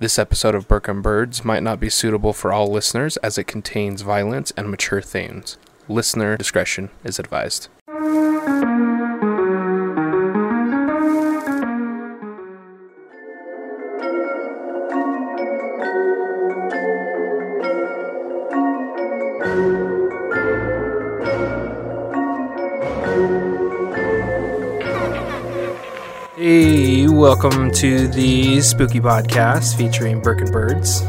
This episode of Burke and Birds might not be suitable for all listeners as it contains violence and mature themes. Listener discretion is advised. Welcome to the Spooky Podcast featuring Burke and Birds.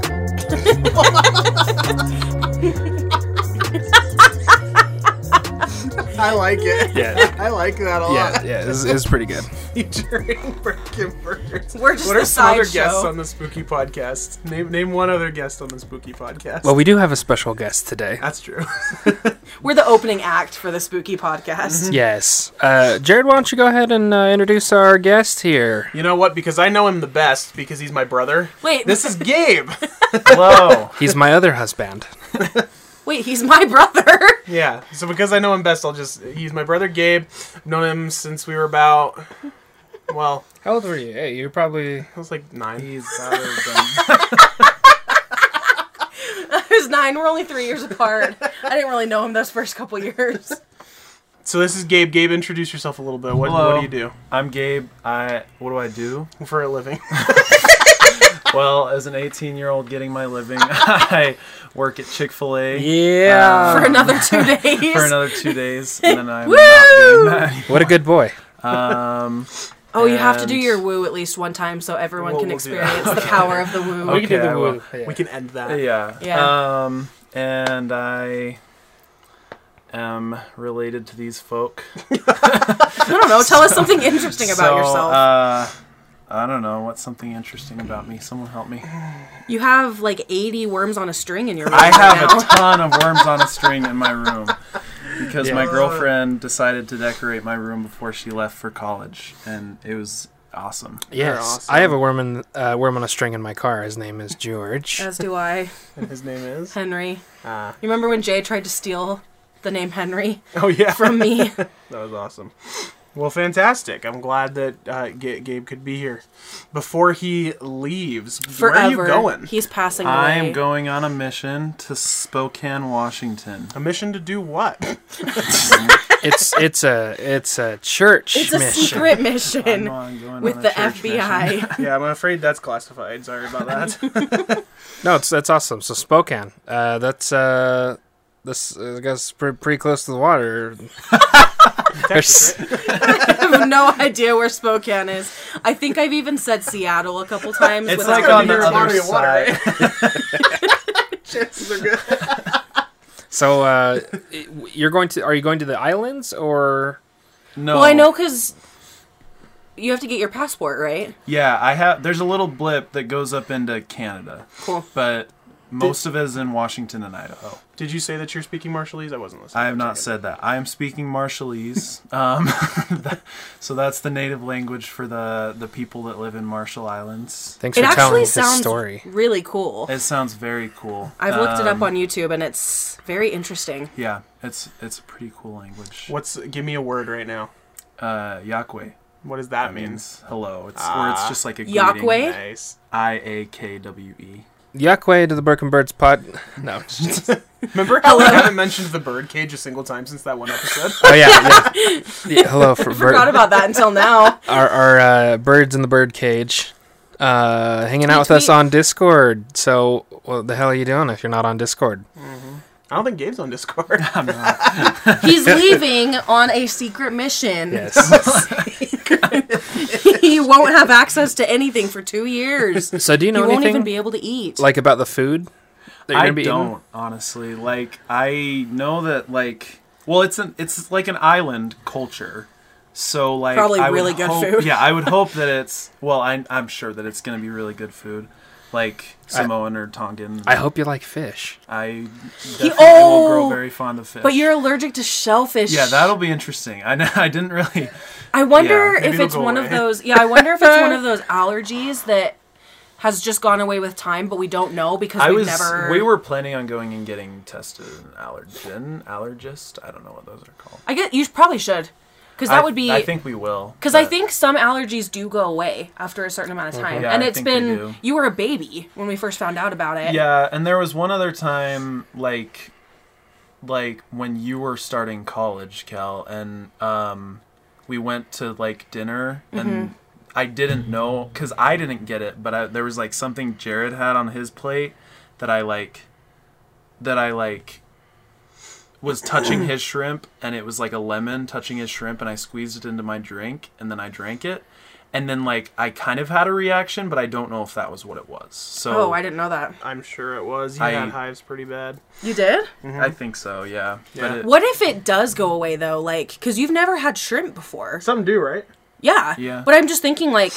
I like it. Yeah. I like that a lot. Yeah, yeah, it's, it's pretty good. Featuring Breaking Birds. We're just What are some other sideshow. guests on the Spooky Podcast? Name name one other guest on the Spooky Podcast. Well, we do have a special guest today. That's true. We're the opening act for the spooky podcast. Yes. Uh, Jared, why don't you go ahead and uh, introduce our guest here? You know what? Because I know him the best because he's my brother. Wait, This is Gabe. Hello. He's my other husband. wait, he's my brother. yeah. So because I know him best, I'll just he's my brother Gabe. I've known him since we were about well, How old were you? Hey, you're probably. I was like nine. He's better than. I was nine. We're only three years apart. I didn't really know him those first couple years. So this is Gabe. Gabe, introduce yourself a little bit. What, Hello. what do you do I'm Gabe. I what do I do? do for a living? Well, as an 18 year old getting my living, I work at Chick Fil A Yeah. For another two days. for another two days, and then I'm Woo! not doing that. what a good boy. Um, oh, you have to do your woo at least one time so everyone We'll- can we'll do experience that. the power of the woo. Okay. do the I woo. Yeah. we can end that. yeah. Yeah. Um, and I am related to these folk. I don't know. Tell us something interesting about So, yourself. Uh, I don't know. What's something interesting about me? Someone help me. you have like 80 worms on a string in your room I right have now. a ton of worms on a string in my room because my girlfriend decided to decorate my room before she left for college, and it was awesome. Yes. awesome. I have a worm, in, uh, worm on a string in my car. His name is George. As do I, And his name is. Henry. Ah. You remember when Jay tried to steal the name Henry Oh yeah. from me? That was awesome. Well, fantastic. I'm glad that uh, Ga- Gabe could be here. Before he leaves, Forever. where are you going? He's passing away. I am going on a mission to Spokane, Washington. A mission to do what? it's it's a it's a church It's a mission. secret I'm mission on- going with on a the. FBI. yeah, I'm afraid that's classified. Sorry about that. No, it's that's awesome. So Spokane. Uh, that's uh, this uh, I guess pre- pretty close to the water. I have no idea where Spokane is. I think I've even said Seattle a couple times. It's like on the other body of water, side. Chances are good. so uh, you're going to? Are you going to the islands or? No. Well, I know because you have to get your passport, right? Yeah, I have. There's a little blip that goes up into Canada, Cool. but most of it is in Washington and Idaho. Did you say that you're speaking Marshallese? I wasn't listening. I have not second. said that. I am speaking Marshallese. Um, that- so that's the native language for the, the people that live in Marshall Islands. Thanks It for telling actually sounds story. really cool. It sounds very cool. I've looked it up Um, on YouTube and it's very interesting. Yeah, it's it's a pretty cool language. What's? Give me a word right now. Uh, Iakwe. What does that That mean? means hello. It's or Ah. it's just like a Iakwe? greeting. Nice. I A K W E. Iakwe to the Burke Birds pod. No. Remember how we haven't mentioned the birdcage a single time since that one episode? Oh yeah. yeah. Yeah, hello for Forgot bird, about that until now. our our uh, birds in the bird cage, uh, hanging out with us on Discord. So what the hell are you doing if you're not on Discord? I don't think Gabe's on Discord. I'm not. He's leaving on a secret mission. Yes. he won't have access to anything for two years. so do you He know won't even be able to eat. like about the food that you're I gonna be don't eating? honestly like. I know that like. Well, it's an it's like an island culture. So like Probably I really good hope- food. Yeah, I would hope that it's well. I, I'm sure that it's gonna be really good food, like Samoan or Tongan. I hope you like fish. I definitely will oh! grow very fond of fish. but you're allergic to shellfish. yeah, that'll be interesting. I know, I didn't really. I wonder Yeah, if it's go one of those. Yeah, I wonder if it's one of those allergies that has just gone away with time, but we don't know because I we've was. never. We were planning on going and getting tested an allergen allergist. I don't know what those are called. I get you probably should. Because that I- would be I think we will. because I think some allergies do go away after a certain amount of time, Yeah, and it's been you were a baby when we first found out about it. Yeah, and there was one other time, like, like when you were starting college, Cal, and um, we went to like dinner, Mm-hmm. and I didn't know because I didn't get it, but I, there was like something Jared had on his plate that I like, that I like was touching his shrimp and it was like a lemon touching his shrimp and I squeezed it into my drink and then I drank it and then like I kind of had a reaction but I don't know if that was what it was. So Oh, I didn't know that. I'm sure it was. You I- had hives pretty bad. You did? Mm-hmm. I think so, yeah. Yeah. But it, What if it does go away though? Like, because you've never had shrimp before. Some do, right? Yeah. Yeah. But I'm just thinking, like,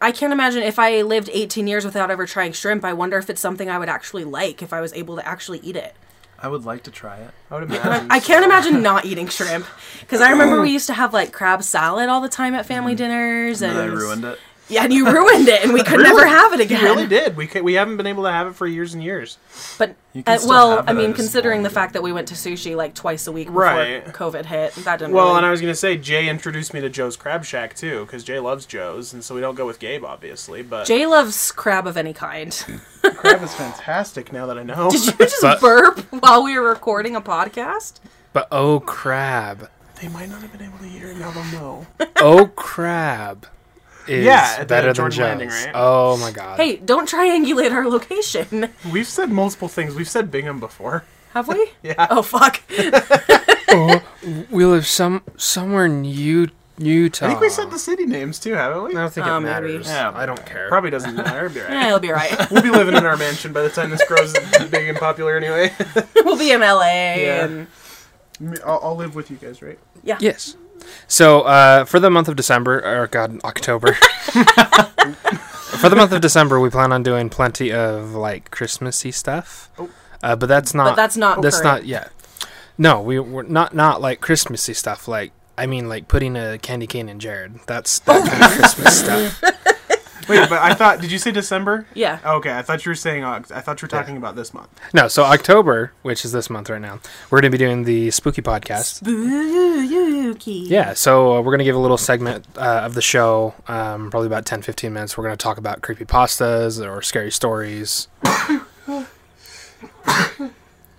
I can't imagine if I lived 18 years without ever trying shrimp. I wonder if it's something I would actually like if I was able to actually eat it. I would like to try it. I would imagine. I can't imagine not eating shrimp because I remember we used to have like crab salad all the time at family mm. dinners, and, And then I ruined it. Yeah, and you ruined it, and we could never have it again. You really did. We could, we haven't been able to have it for years and years. But uh, well, I mean, considering the eat fact that we went to sushi like twice a week before Right. COVID hit, that didn't. Well, really... and I was gonna say Jay introduced me to Joe's Crab Shack too, because Jay loves Joe's, and so we don't go with Gabe, obviously. But Jay loves crab of any kind. crab is fantastic. Now that I know, Did you just But- burp while we were recording a podcast? But oh crab, they might not have been able to hear it. Now they'll know. oh crab is Yeah, at the better than Jordan Joe's. Landing, right? Oh my god. Hey, don't triangulate our location. We've said multiple things. We've said Bingham before. Have we? Yeah. Oh fuck. oh, we live some somewhere in U- Utah. I think we said the city names too, haven't we? I don't think Oh, it um, maybe. matters. Yeah, I don't care. Probably doesn't matter. It'll be Yeah, right. it'll be right. We'll be living in our mansion by the time this grows big and popular anyway. we'll be in LA Yeah. and I'll, I'll live with you guys, right? yeah. Yes. So uh, for the month of December, or God, October. for the month of December, we plan on doing plenty of like Christmassy stuff. Oh. Uh, but that's not. But that's not That's current. not yet. No, we we're not not like Christmassy stuff. Like I mean, like putting a candy cane in Jared. That's that kind of Christmas stuff. Wait, but I thought. Did you say December? Yeah. Okay, I thought you were saying. August. I thought you were talking about this month. No, so October, which is this month right now, we're going to be doing the spooky podcast. Spooky. Yeah, so uh, we're going to give a little segment uh, of the show, um, probably about 10 15 minutes. We're going to talk about creepy pastas or scary stories.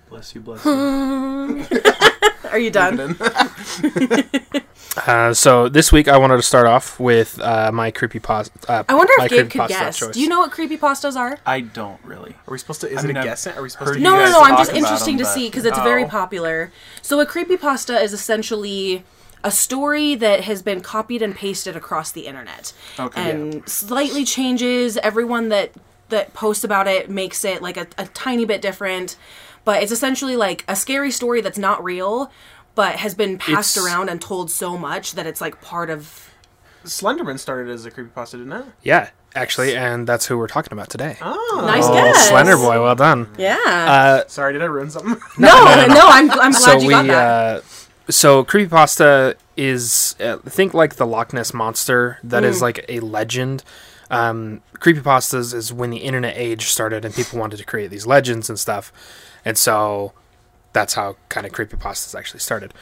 Bless you, bless you. Are you done? Uh, so this week I wanted to start off with uh, my creepy pasta. Uh, I wonder if Gabe could guess. choice. Do you know what creepy pastas are? I don't really. Are we supposed to? Is I mean, it a I've guess? Are we supposed to? No, no, no. I'm just about interesting them, to see because it's very popular. So a creepy pasta is essentially a story that has been copied and pasted across the internet, Okay. and slightly changes. Everyone that that posts about it makes it like a, a tiny bit different, but it's essentially like a scary story that's not real, but has been passed It's- around and told so much that it's like part of. Slenderman started as a creepypasta, didn't it? Yeah, actually, and that's who we're talking about today. Oh, Nice Oh, guess. Slender Boy, well done. Yeah. Uh, Sorry, did I ruin something? no, no, I'm I'm glad so you we, got that. uh, so creepypasta is uh, think like the Loch Ness monster. That is Mm. like a legend. Um, creepypastas is when the internet age started and people wanted to create these legends and stuff, and so that's how kind of creepypastas actually started.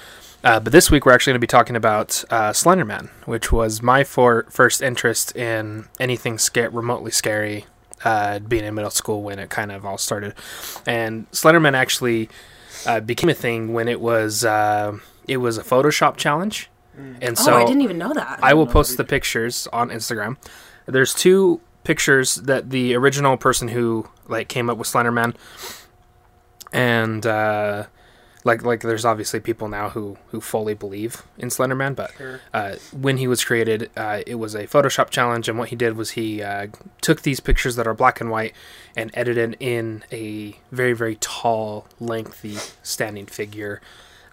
Uh, but this week we're actually going to be talking about uh, Slenderman, which was my for- first interest in anything sca- remotely scary. Uh, being in middle school when it kind of all started, and Slenderman actually uh, became a thing when it was uh, it was a Photoshop challenge, and so oh, I didn't even know that. I will post the pictures on Instagram. There's two pictures that the original person who like came up with Slenderman, and uh, like like there's obviously people now who who fully believe in Slenderman, but uh, when he was created, uh, it was a Photoshop challenge, and what he did was he uh, took these pictures that are black and white and edited in a very very tall, lengthy standing figure.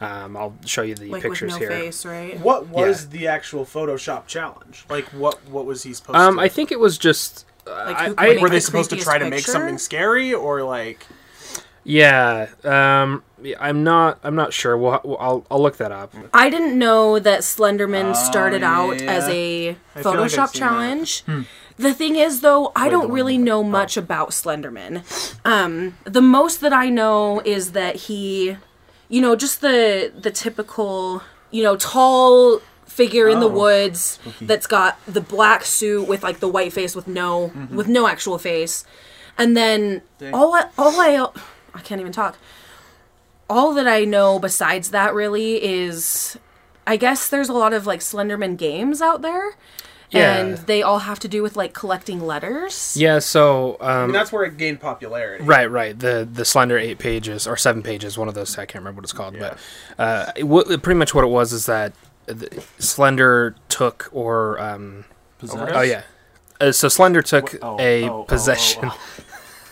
Um, I'll show you the like with pictures no here. face, right? What was Yeah. the actual Photoshop challenge? Like, what what was he supposed Um, to? I think it was just. Like, I, who I- can were they supposed to creepiest try to make something scary or like? Yeah. Um, I'm not. I'm not sure. We'll, we'll, I'll. I'll look that up. I didn't know that Slenderman started out yeah. as a I feel like I've Photoshop challenge. The thing is, though, I don't really one- know much about Slenderman. Um, the most that I know is that he, you know, just the the typical, you know, tall, figure in the Oh. woods that's got the black suit with like the white face with no with no actual face, and then Dang. all I, all I I can't even talk. All that I know besides that really is, I guess there's a lot of like Slenderman games out there, Yeah. and they all have to do with like collecting letters. Yeah, so I um, mean, that's where it gained popularity. Right, right. The the slender eight pages or seven pages, one of those. I can't remember what it's called, but uh, it, wa- pretty much what it was is that the, Slender took or um, Possessed? oh yeah, uh, so Slender took Oh, a oh, oh, oh, possession. oh.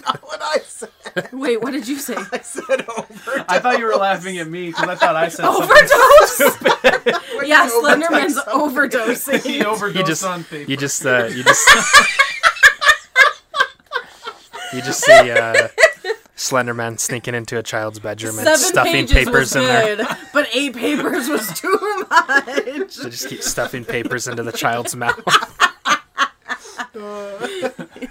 what I said, Wait, what did you say? I said over. I thought you were laughing at me because I thought I said something. Overdose. yeah, Slenderman's overdosing. He overdosed You just on paper. you just uh, you just you just see uh, Slenderman sneaking into a child's bedroom and Seven stuffing papers was in there. but eight papers was too much. They just keep stuffing papers into the child's mouth.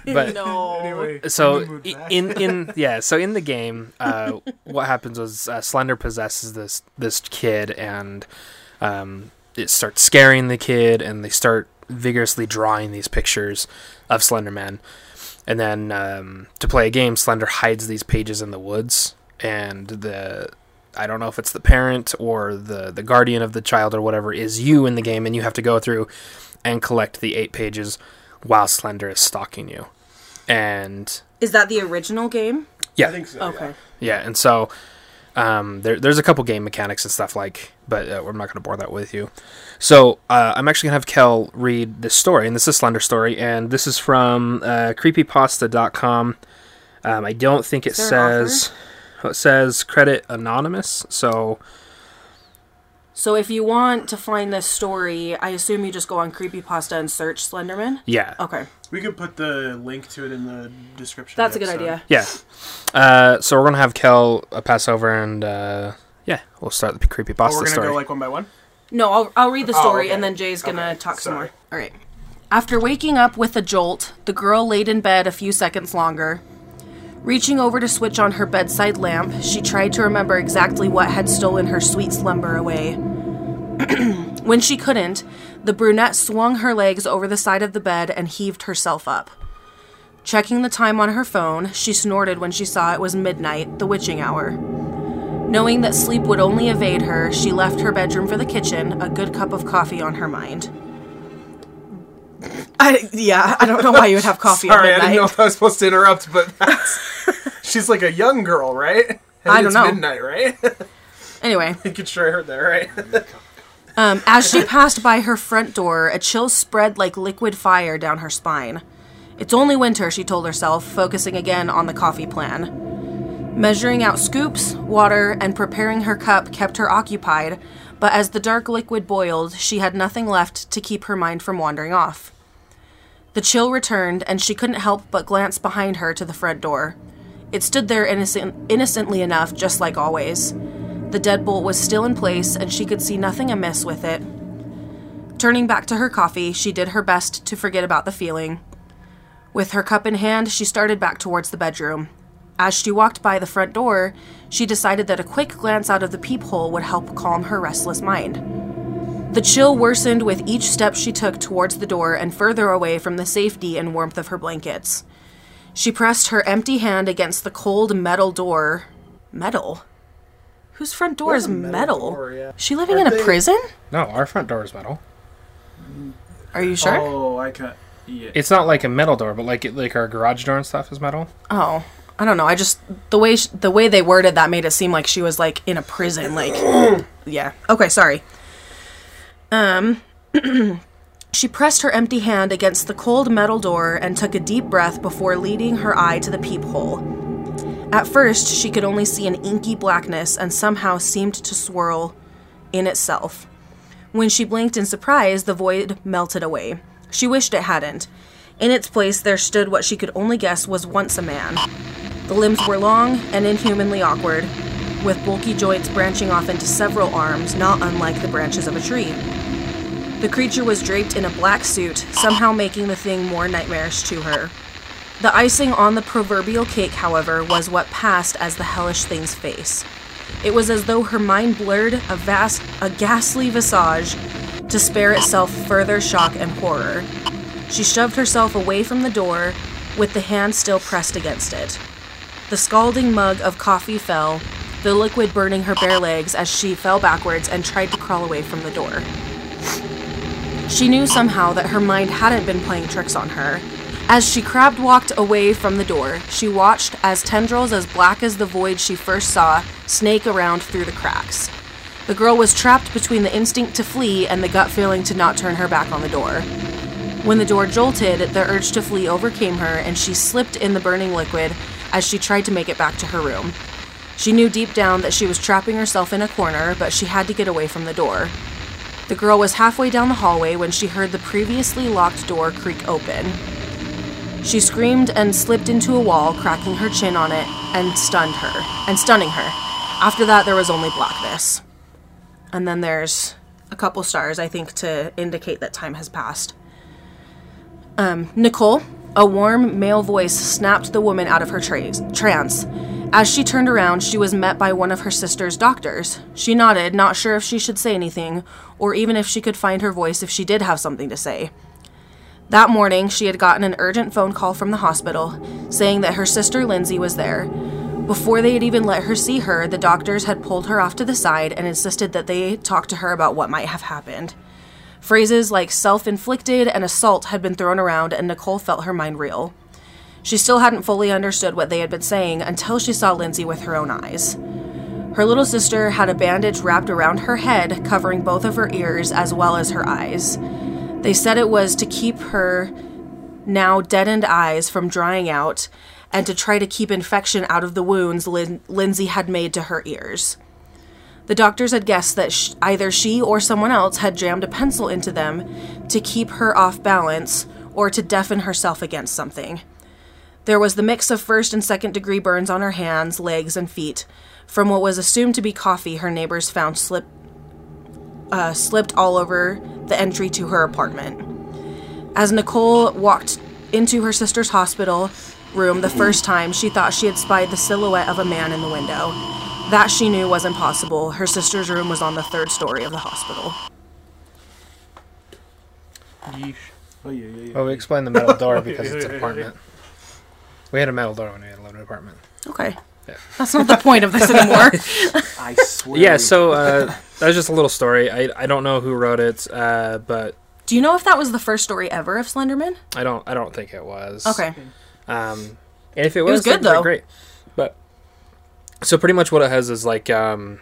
But no. Anyway, so we moved i- back. in in yeah so in the game uh what happens was uh, slender possesses this this kid and um it starts scaring the kid and they start vigorously drawing these pictures of slenderman and then um, to play a game slender hides these pages in the woods and the i don't know if it's the parent or the the guardian of the child or whatever is you in the game and you have to go through and collect the eight pages while slender is stalking you and Is that the original game? yeah I think so. Okay. yeah and so um, there, there's a couple game mechanics and stuff like but uh, we're not going to bore that with you so uh, i'm actually going to have kel read this story and this is a slender story and this is from uh, creepypasta.com um, i don't think it Is there says it says credit anonymous so So if you want to find this story, I assume you just go on Creepypasta and search Slenderman? yeah Okay. We could put the link to it in the description. That's the a good idea. yeah uh, so we're going to have kel uh, pass over and uh, yeah we'll start the creepypasta Oh, we're gonna story go like one by one. No, I'll, I'll read the Oh, story okay. and then Jay's gonna Okay, talk some sorry. more. All right. After waking up with a jolt, the girl laid in bed a few seconds longer. Reaching over to switch on her bedside lamp, she tried to remember exactly what had stolen her sweet slumber away. when she couldn't, the brunette swung her legs over the side of the bed and heaved herself up. Checking the time on her phone, she snorted when she saw it was midnight, the witching hour. Knowing that sleep would only evade her, she left her bedroom for the kitchen, a good cup of coffee on her mind. I yeah, I don't know why you would have coffee Sorry, I didn't know if I was supposed to interrupt, but that's, she's like a young girl, right? And I don't it's know. Midnight, right? Anyway, Making sure I heard that right. Um, as she passed by her front door, a chill spread like liquid fire down her spine. It's only winter, she told herself, focusing again on the coffee plan. Measuring out scoops, water, and preparing her cup kept her occupied, but as the dark liquid boiled, she had nothing left to keep her mind from wandering off. The chill returned, and she couldn't help but glance behind her to the front door. It stood there innocent, innocently enough, just like always. The deadbolt was still in place, and she could see nothing amiss with it. Turning back to her coffee, she did her best to forget about the feeling. With her cup in hand, she started back towards the bedroom. As she walked by the front door, she decided that a quick glance out of the peephole would help calm her restless mind. The chill worsened with each step she took towards the door and further away from the safety and warmth of her blankets. She pressed her empty hand against the cold metal door. Metal? Whose front door What is is metal metal? door, yeah. She living Aren't in a they- prison? no our front door is metal Are you sure? Oh, I can Yeah. it's not like a metal door but like it, like our garage door and stuff is metal Oh, I don't know. I just the way sh- the way they worded that made it seem like she was like in a prison. Like, yeah. Okay, sorry. Um, she pressed her empty hand against the cold metal door and took a deep breath before leading her eye to the peephole. At first, she could only see an inky blackness and somehow seemed to swirl in itself. When she blinked in surprise, the void melted away. She wished it hadn't. In its place, there stood what she could only guess was once a man. The limbs were long and inhumanly awkward, with bulky joints branching off into several arms, not unlike the branches of a tree. The creature was draped in a black suit, somehow making the thing more nightmarish to her. The icing on the proverbial cake, however, was what passed as the hellish thing's face. It was as though her mind blurred a vast, a ghastly visage to spare itself further shock and horror. She shoved herself away from the door with the hand still pressed against it. The scalding mug of coffee fell, the liquid burning her bare legs as she fell backwards and tried to crawl away from the door. She knew somehow that her mind hadn't been playing tricks on her. As she crab walked away from the door, she watched as tendrils as black as the void she first saw snake around through the cracks. The girl was trapped between the instinct to flee and the gut feeling to not turn her back on the door. When the door jolted, the urge to flee overcame her and she slipped in the burning liquid as she tried to make it back to her room. She knew deep down that she was trapping herself in a corner, but she had to get away from the door. The girl was halfway down the hallway when she heard the previously locked door creak open. She screamed and slipped into a wall, cracking her chin on it and stunned her, and stunning her. After that, there was only blackness. And then there's a couple stars, I think, to indicate that time has passed. Um, Nicole, a warm male voice snapped the woman out of her tra- trance. As she turned around, she was met by one of her sister's doctors. She nodded, not sure if she should say anything, or even if she could find her voice if she did have something to say. That morning, she had gotten an urgent phone call from the hospital saying that her sister Lindsay was there. Before they had even let her see her, the doctors had pulled her off to the side and insisted that they talk to her about what might have happened. Phrases like self inflicted and assault had been thrown around, and Nicole felt her mind reel. She still hadn't fully understood what they had been saying until she saw Lindsay with her own eyes. Her little sister had a bandage wrapped around her head, covering both of her ears as well as her eyes. They said it was to keep her now deadened eyes from drying out and to try to keep infection out of the wounds Lin- Lindsay had made to her ears. The doctors had guessed that sh- either she or someone else had jammed a pencil into them to keep her off balance or to deafen herself against something. There was the mix of first and second degree burns on her hands, legs, and feet from what was assumed to be coffee her neighbors found slip, uh, slipped all over the entry to her apartment. As Nicole walked into her sister's hospital room the first time, she thought she had spied the silhouette of a man in the window. That she knew was impossible. Her sister's room was on the third story of the hospital. Yeesh. Oh, yeah, yeah, yeah. Well, we explained the metal door because it's an apartment. We had a metal door when we had a living apartment. Okay. Yeah. That's not the point of this anymore. I swear. Yeah, so uh, that was just a little story. I, I don't know who wrote it, uh, but Do you know if that was the first story ever of Slenderman? I don't I don't think it was. Okay. Um, and if it was, was good, that'd be though. Great. But so pretty much what it has is like um,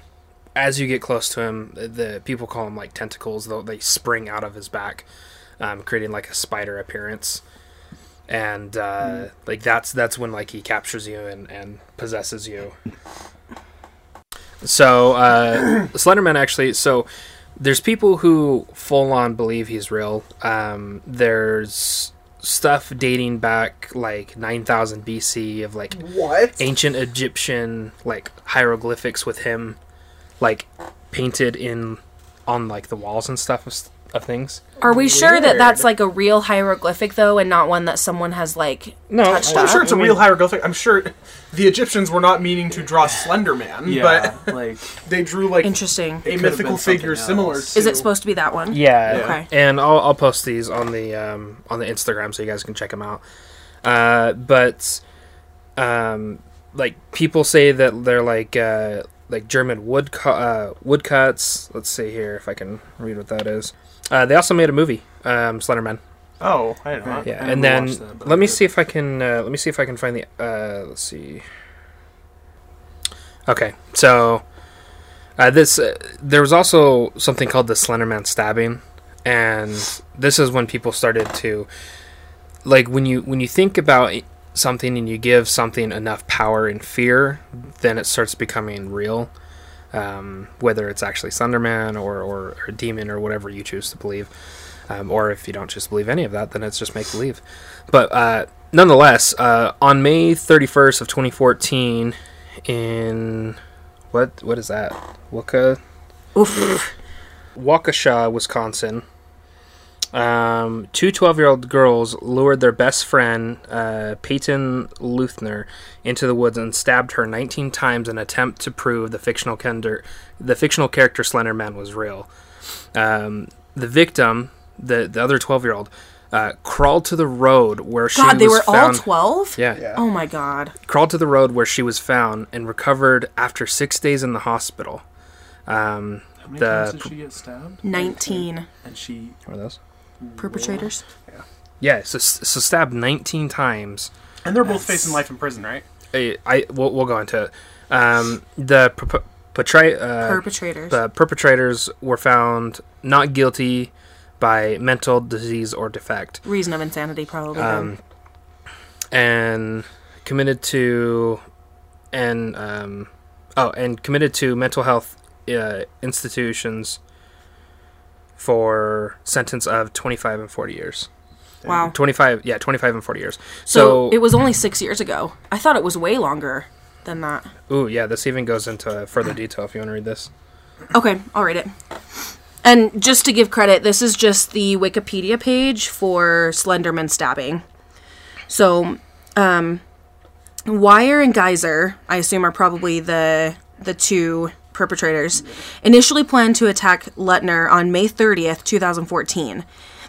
as you get close to him, the people call him like tentacles. Though they spring out of his back, um, creating like a spider appearance. And uh, like that's that's when like he captures you and, and possesses you. So uh, Slenderman actually so there's people who full on believe he's real. Um, there's stuff dating back like 9000 BC of like What? ancient Egyptian like hieroglyphics with him like painted in on like the walls and stuff of, of things. Are we sure that Weird. that's like a real hieroglyphic though, and not one that someone has like No, touched I'm up? sure it's a I mean- real hieroglyphic. I'm sure the Egyptians were not meaning to draw Slender Man, Yeah, but like they drew like Interesting. a could've mythical been something figure similar else. to. Is it supposed to be that one? Yeah. Okay. And I'll, I'll post these on the um, on the Instagram so you guys can check them out. Uh, but um, like people say that they're like uh, like German wood cu- uh, woodcuts. Let's see here if I can read what that is. Uh, they also made a movie, um, Slenderman. Oh, I don't know. Yeah, I and then that, let me see if I can uh, let me see if I can find the uh, let's see. Okay, so uh, this uh, there was also something called the Slenderman stabbing, and this is when people started to like when you when you think about something and you give something enough power and fear, then it starts becoming real. Um, whether it's actually Slenderman or, or, or a demon or whatever you choose to believe, um, or if you don't just believe any of that, then it's just make believe. But uh, nonetheless, uh, on May 31st of 2014, in what what is that? Waka Oof. Waukesha, Wisconsin. Um, two 12 year old girls lured their best friend, uh, Payton Leutner, into the woods and stabbed her 19 times in an attempt to prove the fictional, kender, the fictional character Slender Man was real. Um, the victim, the the other twelve year old, uh, crawled to the road where she was found. God, they was were found. all 12? Yeah, Yeah. Oh my god. crawled to the road where she was found and recovered after six days in the hospital. Um, How many The times did she get stabbed? 19 And she. what are those? Perpetrators. Yeah, Yeah. so so stabbed nineteen times. And they're both facing life in prison, right? I, I we'll, we'll go into it. Um, the per- portray, uh, Perpetrators. the perpetrators were found not guilty by mental disease or defect. Reason of insanity, probably. um, and committed to and um, oh and committed to mental health uh, institutions for sentence of 25 and 40 years wow. 25 yeah 25 and 40 years So, so, it was only six years ago. I thought it was way longer than that. ooh yeah this even goes into further detail if you want to read this Okay, I'll read it. And just to give credit, this is just the Wikipedia page for Slenderman stabbing. So, um, Weier and Geyser, I assume, are probably the the two perpetrators. Initially planned to attack Leutner on May 30th, 2014.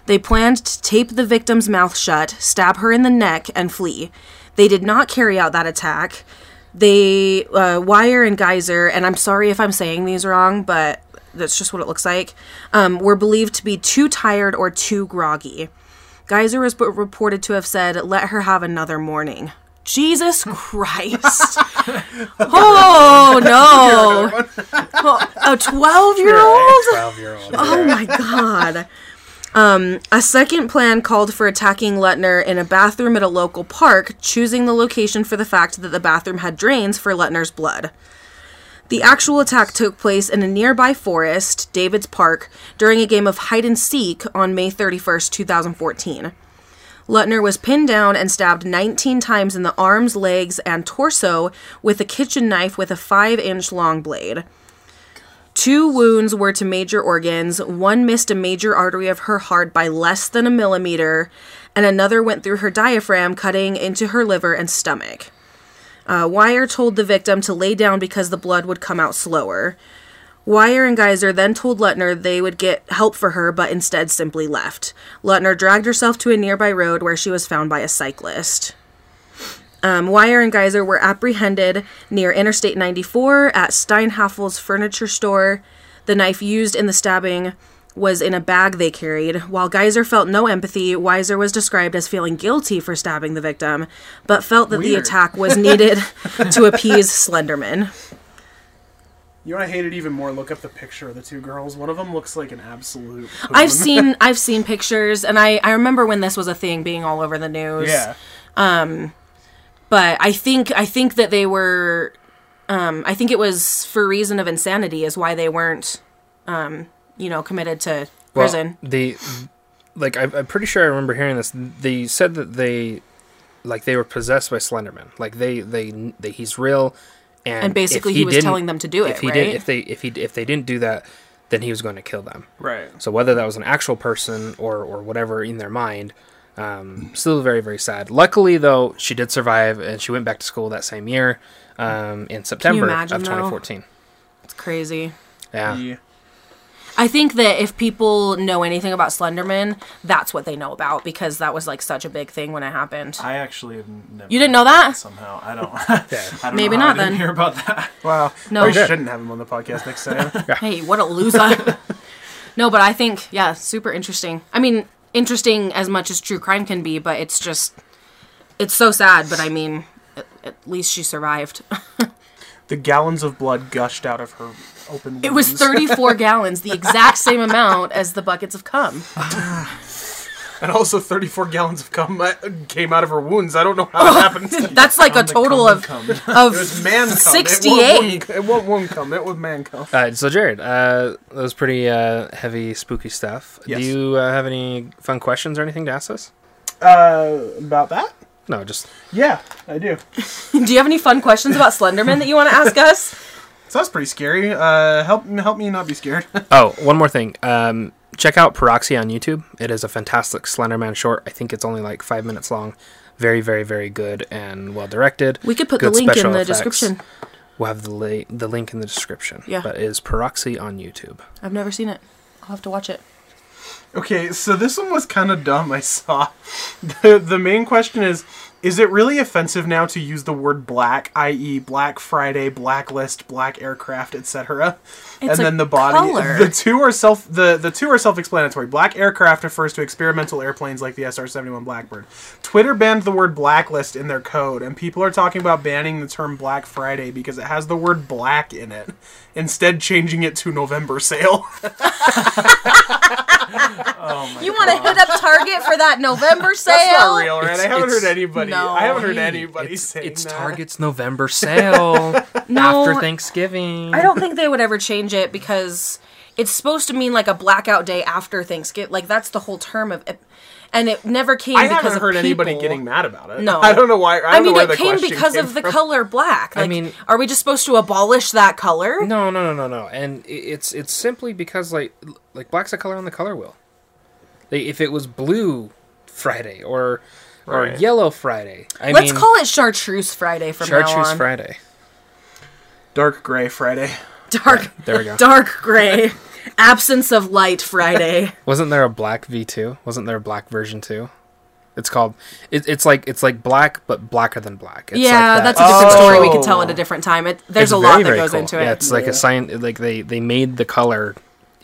They planned to tape the victim's mouth shut, stab her in the neck, and flee. They did not carry out that attack. They, uh, Weier and Geyser, and I'm sorry if I'm saying these wrong, but that's just what it looks like, um, were believed to be too tired or too groggy. Geyser was reported to have said, let her have another morning. Jesus Christ. oh, no. Oh, a 12 year old? 12 year old Oh my god. Um, a second plan called for attacking Letner in a bathroom at a local park, choosing the location for the fact that the bathroom had drains for Letner's blood. The actual attack took place in a nearby forest, David's Park, during a game of hide and seek on May 31st, 2014. Leutner was pinned down and stabbed 19 times in the arms, legs, and torso with a kitchen knife with a 5 inch long blade. Two wounds were to major organs. One missed a major artery of her heart by less than a millimeter, and another went through her diaphragm, cutting into her liver and stomach. Uh, Weier told the victim to lay down because the blood would come out slower. Weier and Geyser then told Leutner they would get help for her, but instead simply left. Leutner dragged herself to a nearby road where she was found by a cyclist. Um, Weier and Geyser were apprehended near Interstate 94 at Steinhafels furniture store. The knife used in the stabbing was in a bag they carried. While Geyser felt no empathy, Weiser was described as feeling guilty for stabbing the victim, but felt that the attack was needed to appease Slenderman. You want to hate it even more? Look up the picture of the two girls. One of them looks like an absolute. I've seen I've seen pictures, and I I remember when this was a thing being all over the news. Yeah. Um, but I think I think that they were um I think it was for reason of insanity is why they weren't um you know committed to Well, prison. the like I, I'm pretty sure I remember hearing this. They said that they like they were possessed by Slenderman. Like they they, they he's real, and And basically if he was telling them to do if it, he right? did, if they if he if they didn't do that, then he was going to kill them. Right. So whether that was an actual person or or whatever in their mind, um, still very very sad. Luckily though, she did survive and she went back to school that same year, um, in September imagine, of though? 2014. It's crazy. Yeah. Yeah. I think that if people know anything about Slenderman, that's what they know about because that was like such a big thing when it happened. I actually have never. You didn't know that? Somehow I don't. Yeah. I don't Maybe know not I didn't then. Hear about that? Wow. No. we Good. shouldn't have him on the podcast next time. Hey, what a loser. no, but I think, yeah, super interesting. I mean, interesting as much as true crime can be, but it's just, it's so sad, but I mean, at, at least she survived. The gallons of blood gushed out of her open. wounds. It was 34 gallons, the exact same amount as the buckets of cum. and also 34 gallons of cum uh, came out of her wounds. I don't know how it happened. That's like a total cum of, cum. It of was man 68. It wasn't, wound, it wasn't cum. It was man cum. Uh, so Jared, uh, that was pretty uh, heavy, spooky stuff. Yes. Do you uh, have any fun questions or anything to ask us? Uh, about that? No, just Yeah, I do. do you have any fun questions about Slenderman that you want to ask us? So that's pretty scary. Uh, help help me not be scared. oh, one more thing. Um, check out Paroxy on YouTube. It is a fantastic Slenderman short. I think it's only like five minutes long. Very, very, very good and well directed. We could put Good the link in the effects. description. We'll have the li- the link in the description. Yeah. but it is Paroxy on YouTube. I've never seen it. I'll have to watch it. Okay, so this one was kind of dumb. I saw. The the main question is: Is it really offensive now to use the word black, i.e., Black Friday, blacklist, black aircraft, etc.? It's And a then the body. color. The two are self. The the two are self-explanatory. Black aircraft refers to experimental airplanes like the SR-71 Blackbird. Twitter banned the word blacklist in their code, and people are talking about banning the term Black Friday because it has the word black in it. Instead, changing it to November sale. Oh You want to hit up Target for that November sale? That's not real, right? I haven't heard anybody. No. I haven't heard anybody it's, saying it's that. Target's November sale No, after Thanksgiving. I don't think they would ever change it because it's supposed to mean like a blackout day after Thanksgiving. Like that's the whole term of it, and it never came I because haven't of heard anybody getting mad about it. No. I don't know why. I, don't I mean, know it the came because came of the color black. Like, mean- are we just supposed to abolish that color? No, no, no, no, no. And it's it's simply because like like black's a color on the color wheel. Like, if it was blue Friday or or Right. yellow Friday, I Let's mean call it Chartreuse Friday from now Chartreuse on. Friday. Dark gray Friday. Dark, There we go. dark gray, absence of light Friday. Wasn't there a black V two? Wasn't there a black version two? It's called. It, it's like it's like black, but blacker than black. It's yeah, like that. that's a different oh. story. We Oh. could tell at a different time. It there's It's a lot very, that goes cool. into it. Yeah, it's like Yeah. a sign. Like they they made the color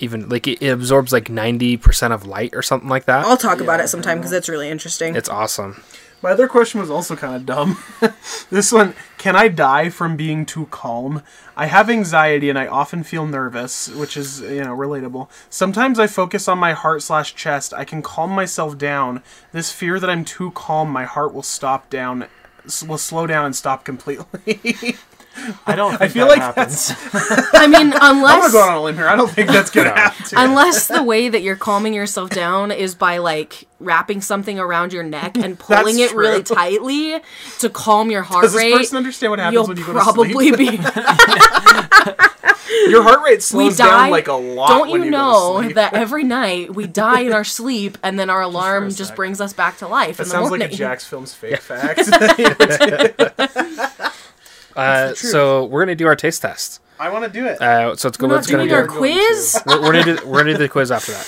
even like it, it absorbs like ninety percent of light or something like that. I'll talk about it sometime because it's really interesting. It's awesome. My other question was also kind of dumb. this one, can I die from being too calm? I have anxiety and I often feel nervous, which is, you know, relatable. Sometimes I focus on my heart slash chest. I can calm myself down. This fear that I'm too calm, my heart will stop down, will slow down and stop completely. I don't. Think I feel that like happens. I mean, unless I'm gonna go on a limb here. I don't think that's gonna happen. unless the way that you're calming yourself down is by like wrapping something around your neck and pulling it That's really tightly to calm your heart Does this rate. person understand what happens You'll when you go probably to sleep? be. Your heart rate we slows die. down like a lot. Don't when you you go to know sleep. that every night we die in our sleep and then our alarm just sec. brings us back to life That in the sounds morning? like a Jacksfilms fake fact. Uh, so we're gonna do our taste test. I want to do it. Uh, so let's go. We're not Let's gonna doing do our our quiz. we're, we're gonna do we're gonna do the quiz after that.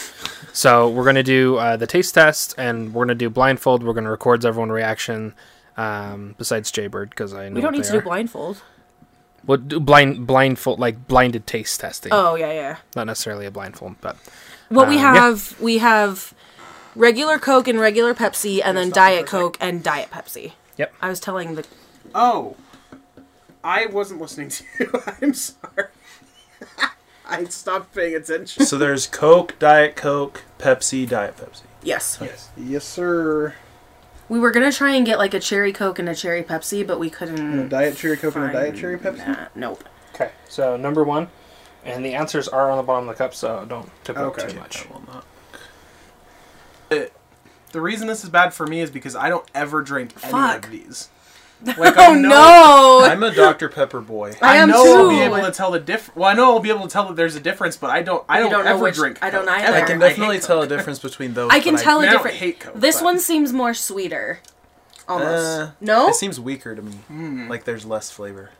So we're gonna do uh, the taste test, and we're gonna do blindfold. We're gonna record everyone's reaction, um, besides Jaybird because I know We don't need they to do blindfold. Well, do blind blindfold like blinded taste testing, Oh yeah, yeah. not necessarily a blindfold, but What we Um, yeah. have, we have regular Coke and regular Pepsi, and then Diet for a sec. Coke and Diet Pepsi. Yep. I was telling the. Oh, I wasn't listening to you. I'm sorry. I stopped paying attention. so there's Coke, Diet Coke, Pepsi, Diet Pepsi. Yes. Yes, yes, sir. We were gonna try and get like a cherry Coke and a cherry Pepsi, but we couldn't. And a diet cherry coke and a diet cherry Pepsi. that. Nope. okay. So number one, and the answers are on the bottom of the cup, so don't tip it Okay. too much. I will not. The reason this is bad for me is because I don't ever drink any Fuck. of these. Like, Oh no! I'm a Dr Pepper boy. I I, am know I'll be able to tell the diff. Well, I know I'll be able to tell that there's a difference, but I don't. I don't, don't ever which- drink. I don't Coke. either. I can definitely hate tell a difference between those. I can tell I a don't different. hate Coke, this but- one seems more sweeter. Almost. Uh, no. It seems weaker to me. Hmm. Like there's less flavor.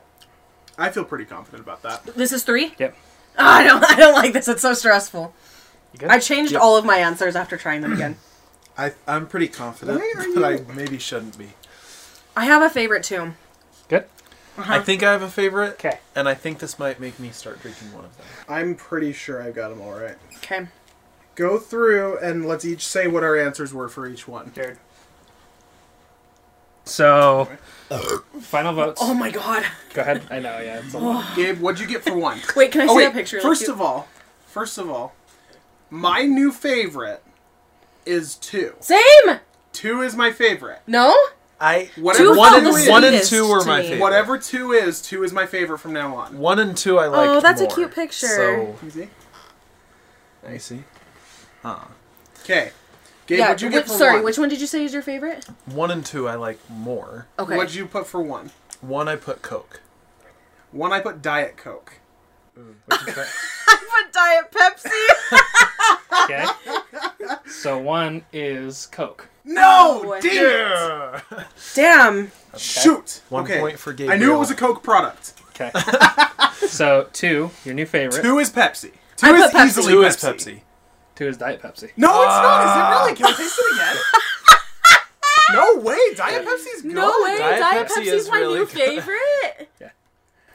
I feel pretty confident about that. This is three. Yep. Oh, I don't. I don't like this. It's so stressful. I changed Yep. all of my answers after trying them again. I I'm pretty confident, but I maybe shouldn't be. I have a favorite too. Good. Uh-huh. I think I have a favorite, Okay. and I think this might make me start drinking one of them. I'm pretty sure I've got them all right. Okay. Go through and let's each say what our answers were for each one. Jared. So, final votes. Oh my god. Go ahead. I know. Yeah. It's a lot. Gabe, what'd you get for one? Wait, can I see oh wait, that picture? first of all, first of all, my new favorite is two. Same. Two is my favorite. No. I Whatever Two one and one and two were my me. favorite. Whatever two is, two is my favorite from now on. One and two I like. Oh, that's a cute picture. So You see? I see. Uh, Okay. Gabe, yeah. what'd you get which- for sorry, one? which one did you say is your favorite? one and two I like more. Okay. What'd you put for one? One I put Coke. One I put Diet Coke. What'd you put? I put Diet Pepsi. Okay. So one is Coke. No! Oh, Damn it! Damn. Shoot! One okay. point for Gabriel. I knew it was a Coke product. Okay. so two, your new favorite. Two is Pepsi. Two I is Pepsi. easily Two is Pepsi. Pepsi. Two is Diet Pepsi. No, it's not. Is it really? Can I taste it again? no way. Diet Pepsi's good. No way, Diet Diet, Pepsi Pepsi's is my really new good. favorite.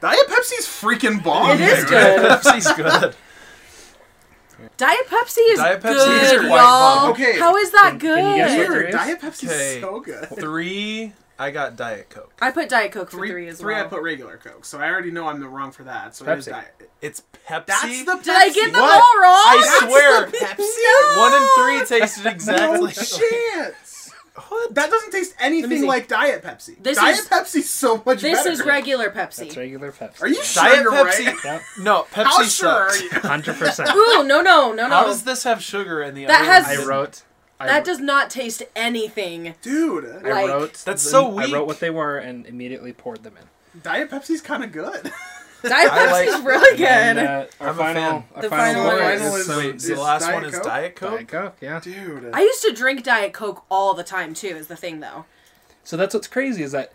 Diet Pepsi's freaking bomb. It is dude. good. Pepsi's good. Diet Pepsi is Diet Pepsi good, is quite y'all. bomb. Okay. How is that Can- can you guess good? what Weird. Three is? Okay. so good. Three. I got Diet Coke. I put Diet Coke for Three, three as three well. I put regular Coke, so I already know I'm the wrong for that. So it is Pepsi. Diet. It's Pepsi. That's the Pepsi. Did I get them What? all wrong? I That's swear. the Pepsi. One and three tasted exactly. No chance. That doesn't taste anything like Diet Pepsi. This Diet is- Pepsi's so much better. This better. is regular Pepsi. That's regular Pepsi. Are you sure Diet you're Pepsi. right? Yep. No, Pepsi How sure are sucks. you? Hundred percent. Ooh, no, no, no, no. How does this have sugar in the That other has- I one? wrote. I that does not taste anything. Dude, I like- wrote. That's the- so I weak. wrote what they were and immediately poured them in. Diet Pepsi's kind of good. Diet I like- Pepsi's really good. And, uh, our I'm a final, fan. our The final, final word is- is Wait, Is the last Diet one is Coke? Diet Coke. Diet Coke. Yeah. Dude. I used to drink Diet Coke all the time too. Is the thing though. So that's what's crazy is that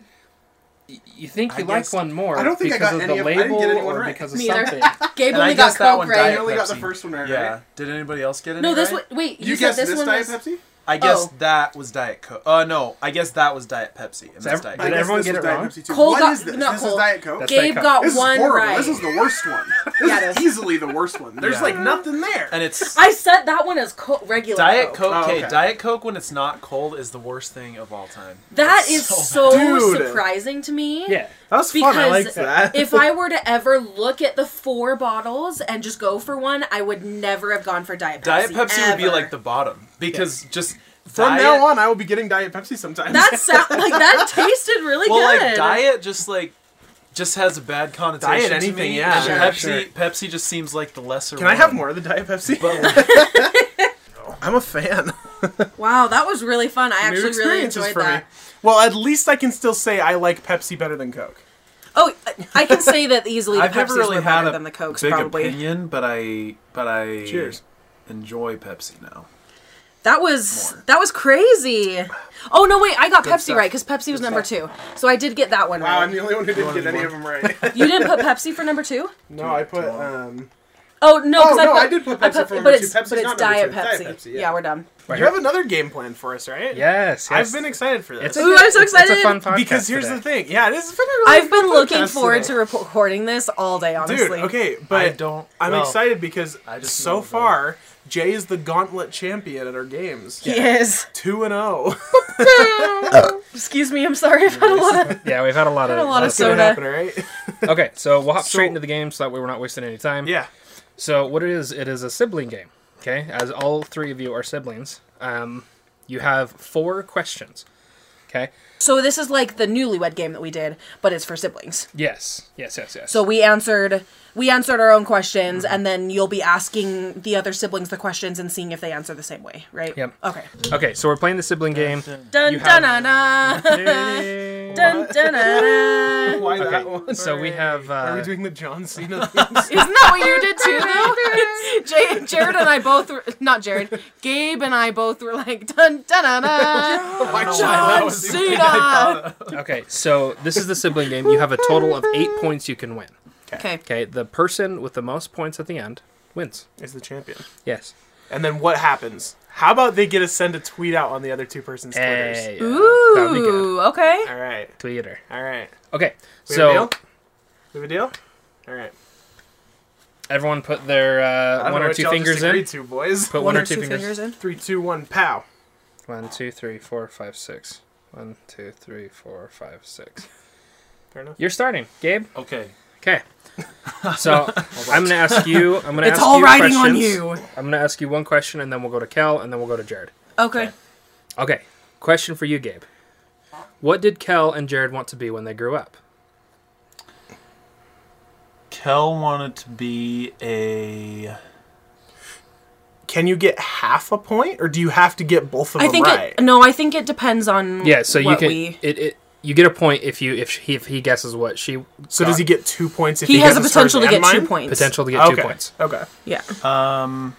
y- you think I you like guess- one more I don't think I because got of any the of- I didn't label get or right. because of Me something. Gabe I only got guess that Coke one right. I only got the first one right. Yeah. Did anybody else get it? No, this one. Wait, you, You, said guessed this, this, one Diet. Pepsi? I guess Oh. that was Diet Coke. Uh, no, I guess that was Diet Pepsi. And So that's Diet Coke. guess everyone get it Diet wrong? Pepsi too. Cole What got- is this? not this Cole. is Diet Coke. That's Gabe Diet got this one horrible. right. This is the worst one. This Yeah, it is is. easily the worst one. There's Yeah. like nothing there. And it's I said that one is co- regular Diet Coke. Coke. Oh, okay, okay. Diet Coke when it's not cold is the worst thing of all time. That It's is so so, surprising to me. Yeah. That was Because fun. I liked that. if I were to ever look at the four bottles and just go for one, I would never have gone for Diet Pepsi. Diet Pepsi would be like the bottom because just From Diet, now on, I will be getting Diet Pepsi sometimes. That sound like that tasted really Well, good. like Diet just like just has a bad connotation. Diet to me, yeah. and Sure, Pepsi, sure. Pepsi just seems like the lesser. Can I have more of the Diet Pepsi? But I'm a fan. wow, that was really fun. I New actually really enjoyed for that. me. Well, at least I can still say I like Pepsi better than Coke. Oh, I can say that easily. The I've never Pepsis really were had better a than the Cokes, big probably. opinion, but I but I Cheers. enjoy Pepsi now. That was that was crazy. Oh no, wait, I got Pepsi stuff. right because Pepsi was number two, so I did get that one right. Wow, right. I'm the only one who didn't get any of them right. You didn't put Pepsi for number two? no, I put um. Oh no, Oh, because I, no, put, I did put Pepsi put- for but number it's two. Pepsi's but it's not Diet two, Pepsi. Diet Pepsi, yeah. yeah. we're done. Right You have another game plan for us, right? Yes, yes. I've been excited for this. It's a, Ooh, I'm so it's- It's a fun podcast because here's today. the thing. Yeah, this has been a really I've been fun looking forward today. to recording this all day. Honestly, Dude, okay, but I don't- I'm well, excited because I just so know that- far Jay is the gauntlet champion at our games. he is. Two and oh. zero. Excuse me, I'm sorry. I've had a lot of. Yeah, we've had a lot of. Had a lot of soda. happen, right? Okay, so we'll hop So- straight into the game so that way we're not wasting any time. yeah. So what it is, it is a sibling game. Okay, as all three of you are siblings, um, you have four questions. Okay. So this is like the newlywed game that we did, but it's for siblings. Yes. Yes. Yes. Yes. So we answered we answered our own questions, and then you'll be asking the other siblings the questions and seeing if they answer the same way, right? Yep. Okay. Okay, so we're playing the sibling game. Dun You dun have- dun dun dun dun dun. Why that one? so we have. Are we Uh, doing the John Cena theme? Isn't that what you did too, though? Jay, Jared and I both were not Jared. Gabe and I both were like dun dun dun dun. John Cena. okay, so this is the sibling game. You have a total of eight points you can win. Okay. Okay, the person with the most points at the end wins. Is the champion. Yes. And then what happens? How about they get to send a tweet out on the other two person's Twitters? Hey, yeah, that'd be good. Ooh. Okay. All right. Tweeter. All right. Okay, We have a deal? so We have a deal? All right. everyone put their I uh, don't one know or what two y'all fingers just in. agreed to, boys. Put one, or two, fingers. in. Three, two, one, pow. One, two, three, four, five, six. One, two, three, four, five, six. Fair enough. You're starting, Gabe. Okay. Okay. So I'm gonna ask you. I'm gonna It's ask all you riding on questions. you. I'm gonna ask you one question, and then we'll go to Kel, and then we'll go to Jared. Okay. Okay. Question for you, Gabe. What did Kel and Jared want to be when they grew up? Kel wanted to be a. Can you get half a point, or do you have to get both of I them think right? it. No, I think it depends on. Yeah. So you can. We, It, it. You get a point if you if he, if he guesses what she. so does he get two points if he he, has a potential to and get two points. potential to get Okay. two points? Okay. Yeah. Um.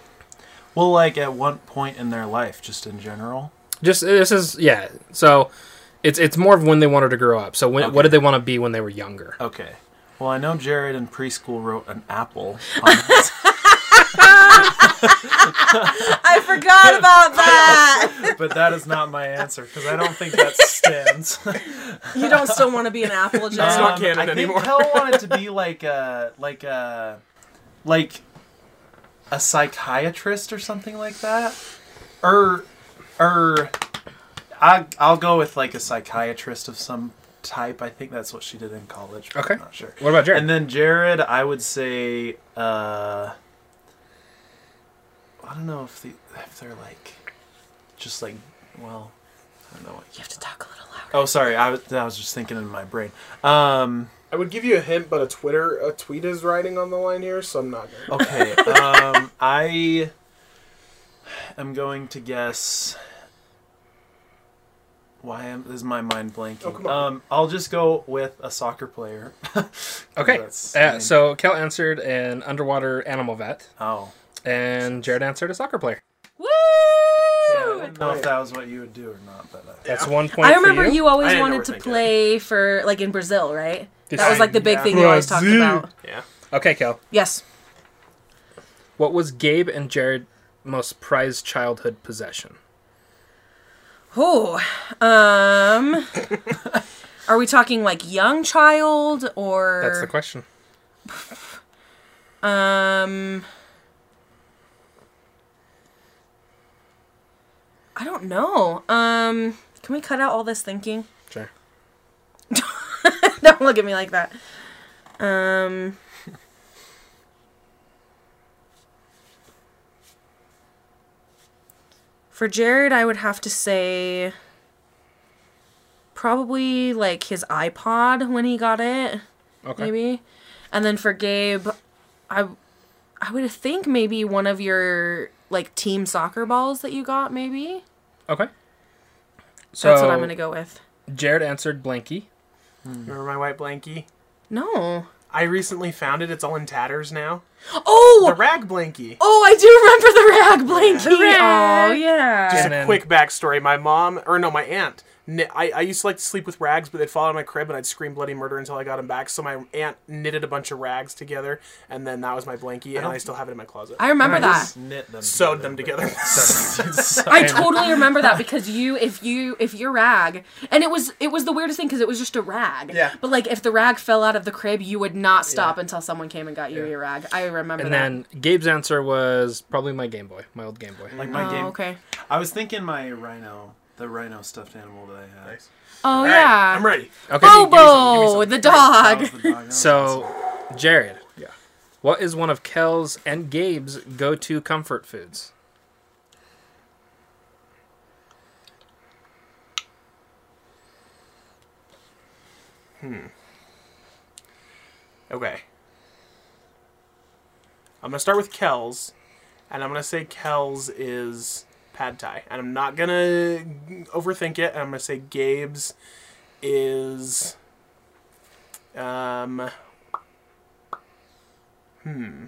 Well, like at one point in their life, just in general. Just this is yeah. So it's it's more of when they wanted to grow up. So when, what did they want to be when they were younger? Okay. Well, I know Jared in preschool wrote an apple. On his... I forgot about that. but that is not my answer because I don't think that stands. you don't still want to be an Applejack. That's not canon I think anymore. Kel wanted to be like a like a like a psychiatrist or something like that, or or I I'll go with like a psychiatrist of some type. I think that's what she did in college. But Okay. I'm not sure. What about Jared? And then Jared, I would say, uh, I don't know if the if they're like, just like, well, I don't know. What, You have to talk a little louder. oh, sorry, I was I was just thinking in my brain. Um, I would give you a hint, but a Twitter a tweet is riding on the line here, so I'm not gonna. okay, um, I am going to guess. Why am is my mind blanking? Oh, come on. Um, I'll just go with a soccer player. okay. Uh, so Kel answered an underwater animal vet, oh, and Jared answered a soccer player. Woo! I don't know if that was what you would do or not, but uh, That's one point. I for remember you. you, always wanted to overthink it. play for like in Brazil, right? Did That was like the big yeah. thing you always talked about. Yeah. Okay, Kel. Yes. What was Gabe and Jared most prized childhood possession? Oh, um, are we talking like young child or That's the question. um? I don't know. Um, can we cut out all this thinking? Sure. don't look at me like that. Um. For Jared, I would have to say probably like his iPod when he got it, Okay. maybe. And then for Gabe, I I would think maybe one of your like team soccer balls that you got, maybe. Okay. So That's what I'm gonna go with. Jared answered Blanky. Hmm. Remember my white blankie? No. I recently found it. It's all in tatters now. Oh, The rag blankie. Oh, I do remember the rag blankie. Oh, rag. Oh, yeah. Just And a then- quick backstory. My mom, or no, my aunt. Knit, I, I used to like to sleep with rags, but they'd fall out of my crib and I'd scream bloody murder until I got them back. So my aunt knitted a bunch of rags together, and then that was my blankie, and I still have it in my closet. I remember that. just knit them. Sewed them together. I totally remember that because you, if you, if your rag, and it was, it was the weirdest thing because it was just a rag. Yeah. But like, if the rag fell out of the crib, you would not stop until someone came and got you your rag. I remember And that. then Gabe's answer was probably my Game Boy, my old Game Boy. like my oh, game. okay. I was thinking my rhino, the rhino stuffed animal that I had. Nice. Oh All right, yeah. I'm ready. Okay. give me give me Bobo, some. the That dog. was the dog. So. Jared, Yeah. what is one of Kel's and Gabe's go-to comfort foods? Hmm. Okay. I'm gonna start with Kel's, and I'm gonna say Kel's is pad thai, and I'm not gonna overthink it. I'm gonna say Gabe's is um hmm.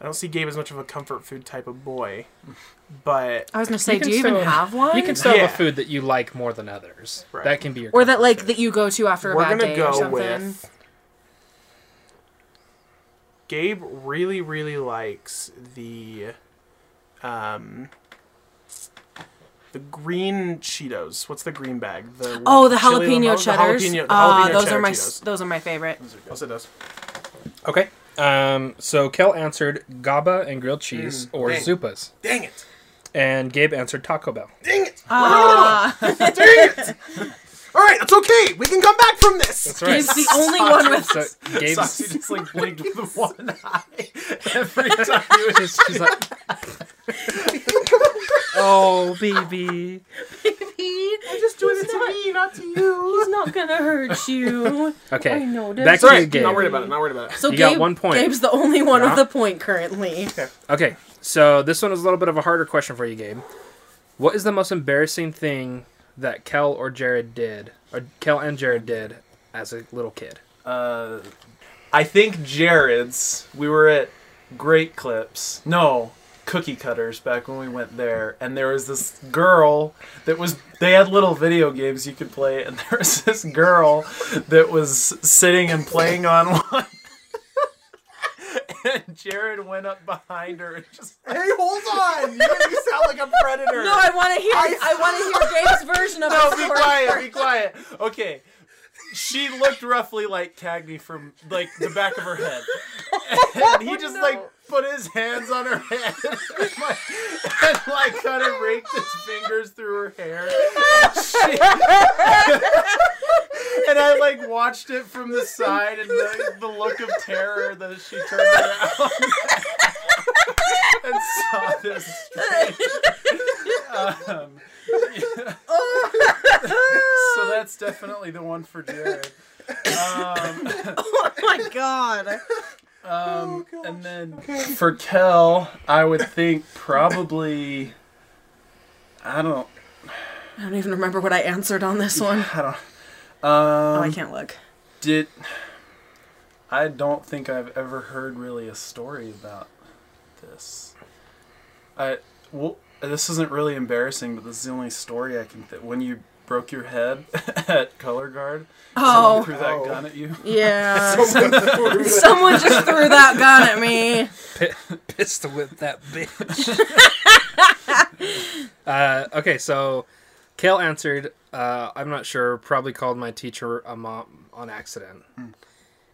I don't see Gabe as much of a comfort food type of boy, but I was gonna say, You do can you even have one? You can still have a food that you like more than others. Right. That can be your or that comfort like food. that you go to after a we're bad gonna day or go something. With Gabe really really likes the um the green Cheetos. What's the green bag? The Oh, the jalapeno lemon- cheddars. The jalapeno, the Ah, jalapeno those cheddar are my Cheetos. those are my favorite. Also does. Okay. Um, so Kel answered Gaba and grilled cheese Mm, or dang. Zupas, Dang it! and Gabe answered Taco Bell. Dang it! Ah, Dang it! All right, it's okay. We can come back from this. That's right. Gabe's the only one with. So Saucy Gabe's just like blinked with one eye every time he was she's, she's like, oh baby. Baby, I'm just doing it to me, not to you. He's not gonna hurt you. Okay. I know this. Back to right. Gabe. Not worried about it. Not worried about it. So You Gabe, got one point. Gabe's the only one Yeah. with a point currently. Okay. Okay, so this one is a little bit of a harder question for you, Gabe. What is the most embarrassing thing that Kel or Jared did, or Kel and Jared did as a little kid? Uh, I think Jared's. We were at Great Clips. No, Cookie Cutters back when we went there, and there was this girl that was. They had little video games you could play, and there was this girl that was sitting and playing on one. And Jared went up behind her and just Hey, hold on! You make me sound like a predator. No, I want to hear. I, want to hear Gabe's version of this. No, be story. quiet, be quiet. Okay. She looked roughly like Cagney from like the back of her head. And he oh, just like put his hands on her head and like, and, like kind of raked his fingers through her hair. And, she- and I like watched it from the side and the, the look of terror that she turned around and saw this um, so that's definitely the one for Jared. Um, Oh my god. Um, and then for Kel, I would think probably. I don't. I don't even remember what I answered on this one. I don't. Oh, I Um, can't look. did. I don't think I've ever heard really a story about this. I well, this isn't really embarrassing, but this is the only story I can. Th- when you broke your head at Color Guard, someone Oh, threw that Oh. gun at you. yeah. Someone just threw that gun at me. Pistol whip that bitch. uh, okay, so Kel answered. Uh, I'm not sure. Probably called my teacher a mom on accident.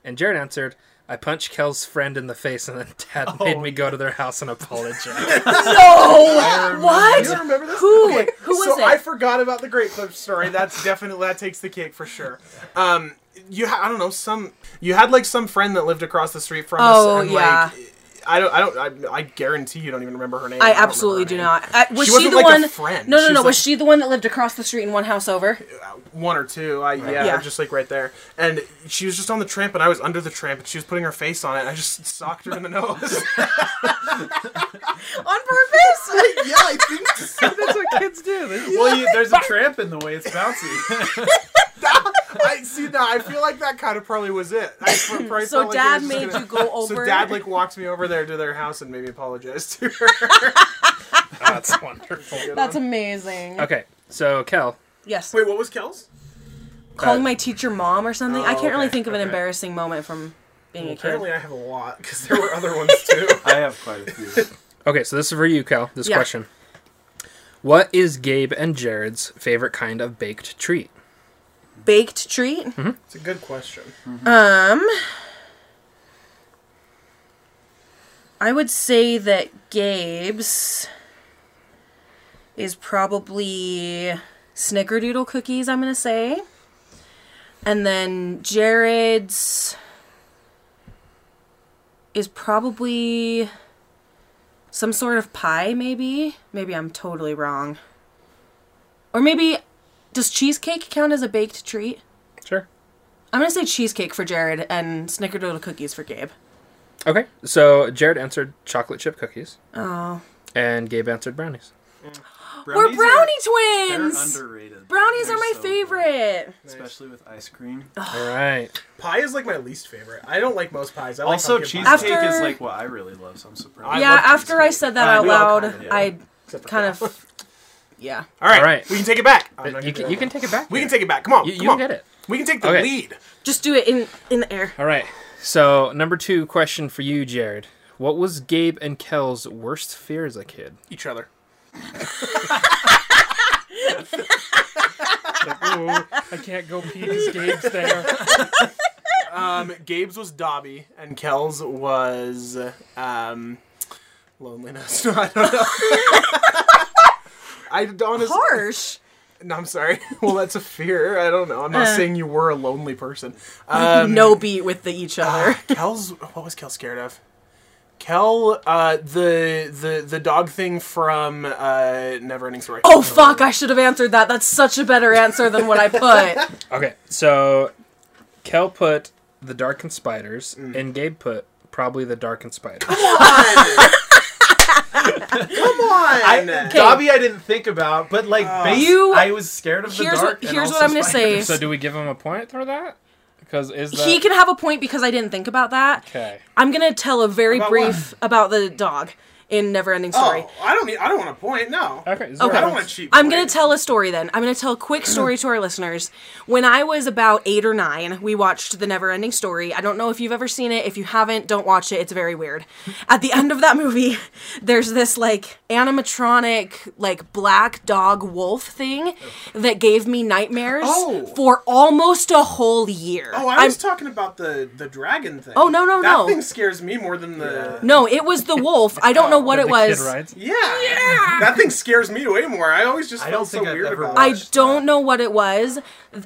And Jared answered. I punched Kel's friend in the face, and then Dad made me go to their house and apologize. No! What? You don't remember this? Who? Who was so it? I forgot about the Great Clip story. That's definitely that takes the cake for sure. Um, you ha- I don't know some you had like some friend that lived across the street from Oh, us. and, yeah. Like, I don't. I don't. I, I guarantee you don't even remember her name. I don't absolutely do name. not. Uh, I, was She she, the like a one? friend. No, She no, was no. like- Was she the one that lived across the street in one house over? Uh, one or two. I yeah, Yeah. just like right there. And she was just on the tramp, and I was under the tramp, and she was putting her face on it. And I just socked her in the nose. On purpose? yeah, I think so. That's what kids do. Well, you, there's a tramp in the way it's bouncy. I see now. I feel like that kind of probably was it. I pr- probably So felt like it Dad made gonna- you go over. So Dad like walked me over there to their house and made me apologize to her. That's wonderful. That's amazing. Okay, so Kel, Yes. Wait, what was Kel's? Calling uh, my teacher mom or something. Oh, I can't really think of an okay. embarrassing moment from being a kid. Apparently, I have a lot because there were other ones too. I have quite a few. Okay, so this is for you, Kel. This Yeah. question. What is Gabe and Jared's favorite kind of baked treat? Baked treat. It's a good question. Um, I would say that Gabe's is probably snickerdoodle cookies, I'm going to say. And then Jared's is probably some sort of pie, maybe. Maybe I'm totally wrong. Or maybe, does cheesecake count as a baked treat? Sure. I'm gonna say cheesecake for Jared and snickerdoodle cookies for Gabe. Okay, so Jared answered chocolate chip cookies, Oh, and Gabe answered brownies. Mm. we're Brownies brownie are, they're twins. underrated. Brownies They're are my so good, favorite. especially with ice cream. All right. Pie is like my least favorite. I don't like most pies. I like Also, pumpkin cheesecake pie. After- is like what I really love, so I'm surprised. I yeah, love after I cheesecake. said that I out know, loud, kinda, yeah. I Except for kind of, yeah. All right, All right. we can take it back. You can, you can take it back. We can take it back. Come on, You, come you on. get it. We can take the Okay. lead. Just do it in in the air. All right. So number two question for you, Jared. What was Gabe and Kel's worst fear as a kid? Each other. I can't go pee because Gabe's there. Um, Gabe's was Dobby, and Kel's was um, loneliness. No, I don't know. I don't honestly. Harsh. No, I'm sorry. Well, that's a fear. I don't know. I'm not Uh. saying you were a lonely person. Um, no beat with the each other. Kel's. What was Kel scared of? Kel, uh, the the the dog thing from uh, Neverending Story. oh fuck! I should have answered that. That's such a better answer than what I put. Okay, so Kel put the Dark and Spiders, Mm. and Gabe put probably the Dark and Spiders. Come on. I, Dobby, I didn't think about, but like oh. base, You- I was scared of the Here's dark. what- here's what I'm gonna say. so do we give him a point for that? Because is that he can have a point because I didn't think about that. okay? I'm gonna tell a very About brief about the dog. In Neverending Story. Oh, I don't need. I don't want to point. No. Okay. Okay. I don't want to cheat. I'm going to tell a story then. I'm going to tell a quick story to our listeners. When I was about eight or nine, we watched The Neverending Story. I don't know if you've ever seen it. If you haven't, don't watch it. It's very weird. At the end of that movie, there's this like animatronic, like black dog wolf thing that gave me nightmares Oh. for almost a whole year. Oh, I I'm- was talking about the the dragon thing. Oh, no, no, that no. thing scares me more than the. no, it was the wolf. I don't know what it was. Kid rides? Yeah. That thing scares me way more. I always just I felt don't think so I've weird ever about I it. watched don't know what it was.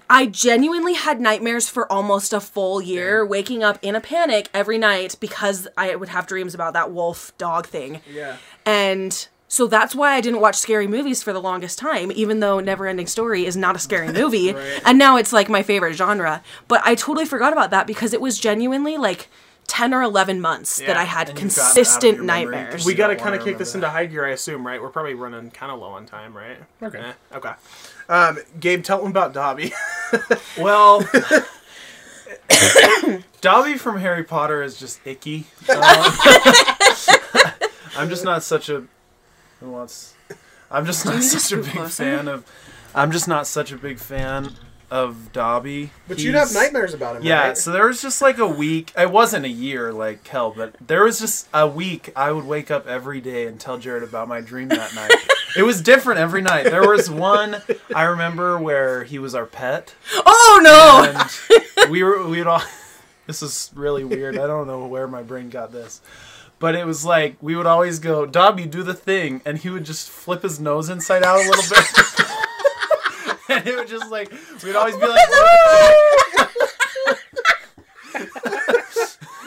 I genuinely had nightmares for almost a full year, waking up in a panic every night because I would have dreams about that wolf dog thing. Yeah. And so that's why I didn't watch scary movies for the longest time, even though Neverending Story is not a scary movie. Right. And now it's like my favorite genre. But I totally forgot about that because it was genuinely like 10 or 11 months that I had And you've gotten out of consistent your memory. nightmares. We got to kind of kick this remember into high gear, I assume, right? We're probably running kind of low on time, right? Okay. Eh, okay. Um, Gabe, tell them about Dobby. Well, Dobby from Harry Potter is just icky. Um, I'm just not such a. Who wants? I'm just not such a big fan of. I'm just not such a big fan of Dobby. but you'd have nightmares about him, Yeah, right? so there was just like a week. It wasn't a year like hell, but there was just a week. I would wake up every day and tell Jared about my dream that night. it was different every night. There was one I remember where he was our pet, oh no! and we were we'd all. This is really weird. I don't know where my brain got this. But it was like we would always go, Dobby, do the thing, and he would just flip his nose inside out a little bit. and it would just like we'd always be like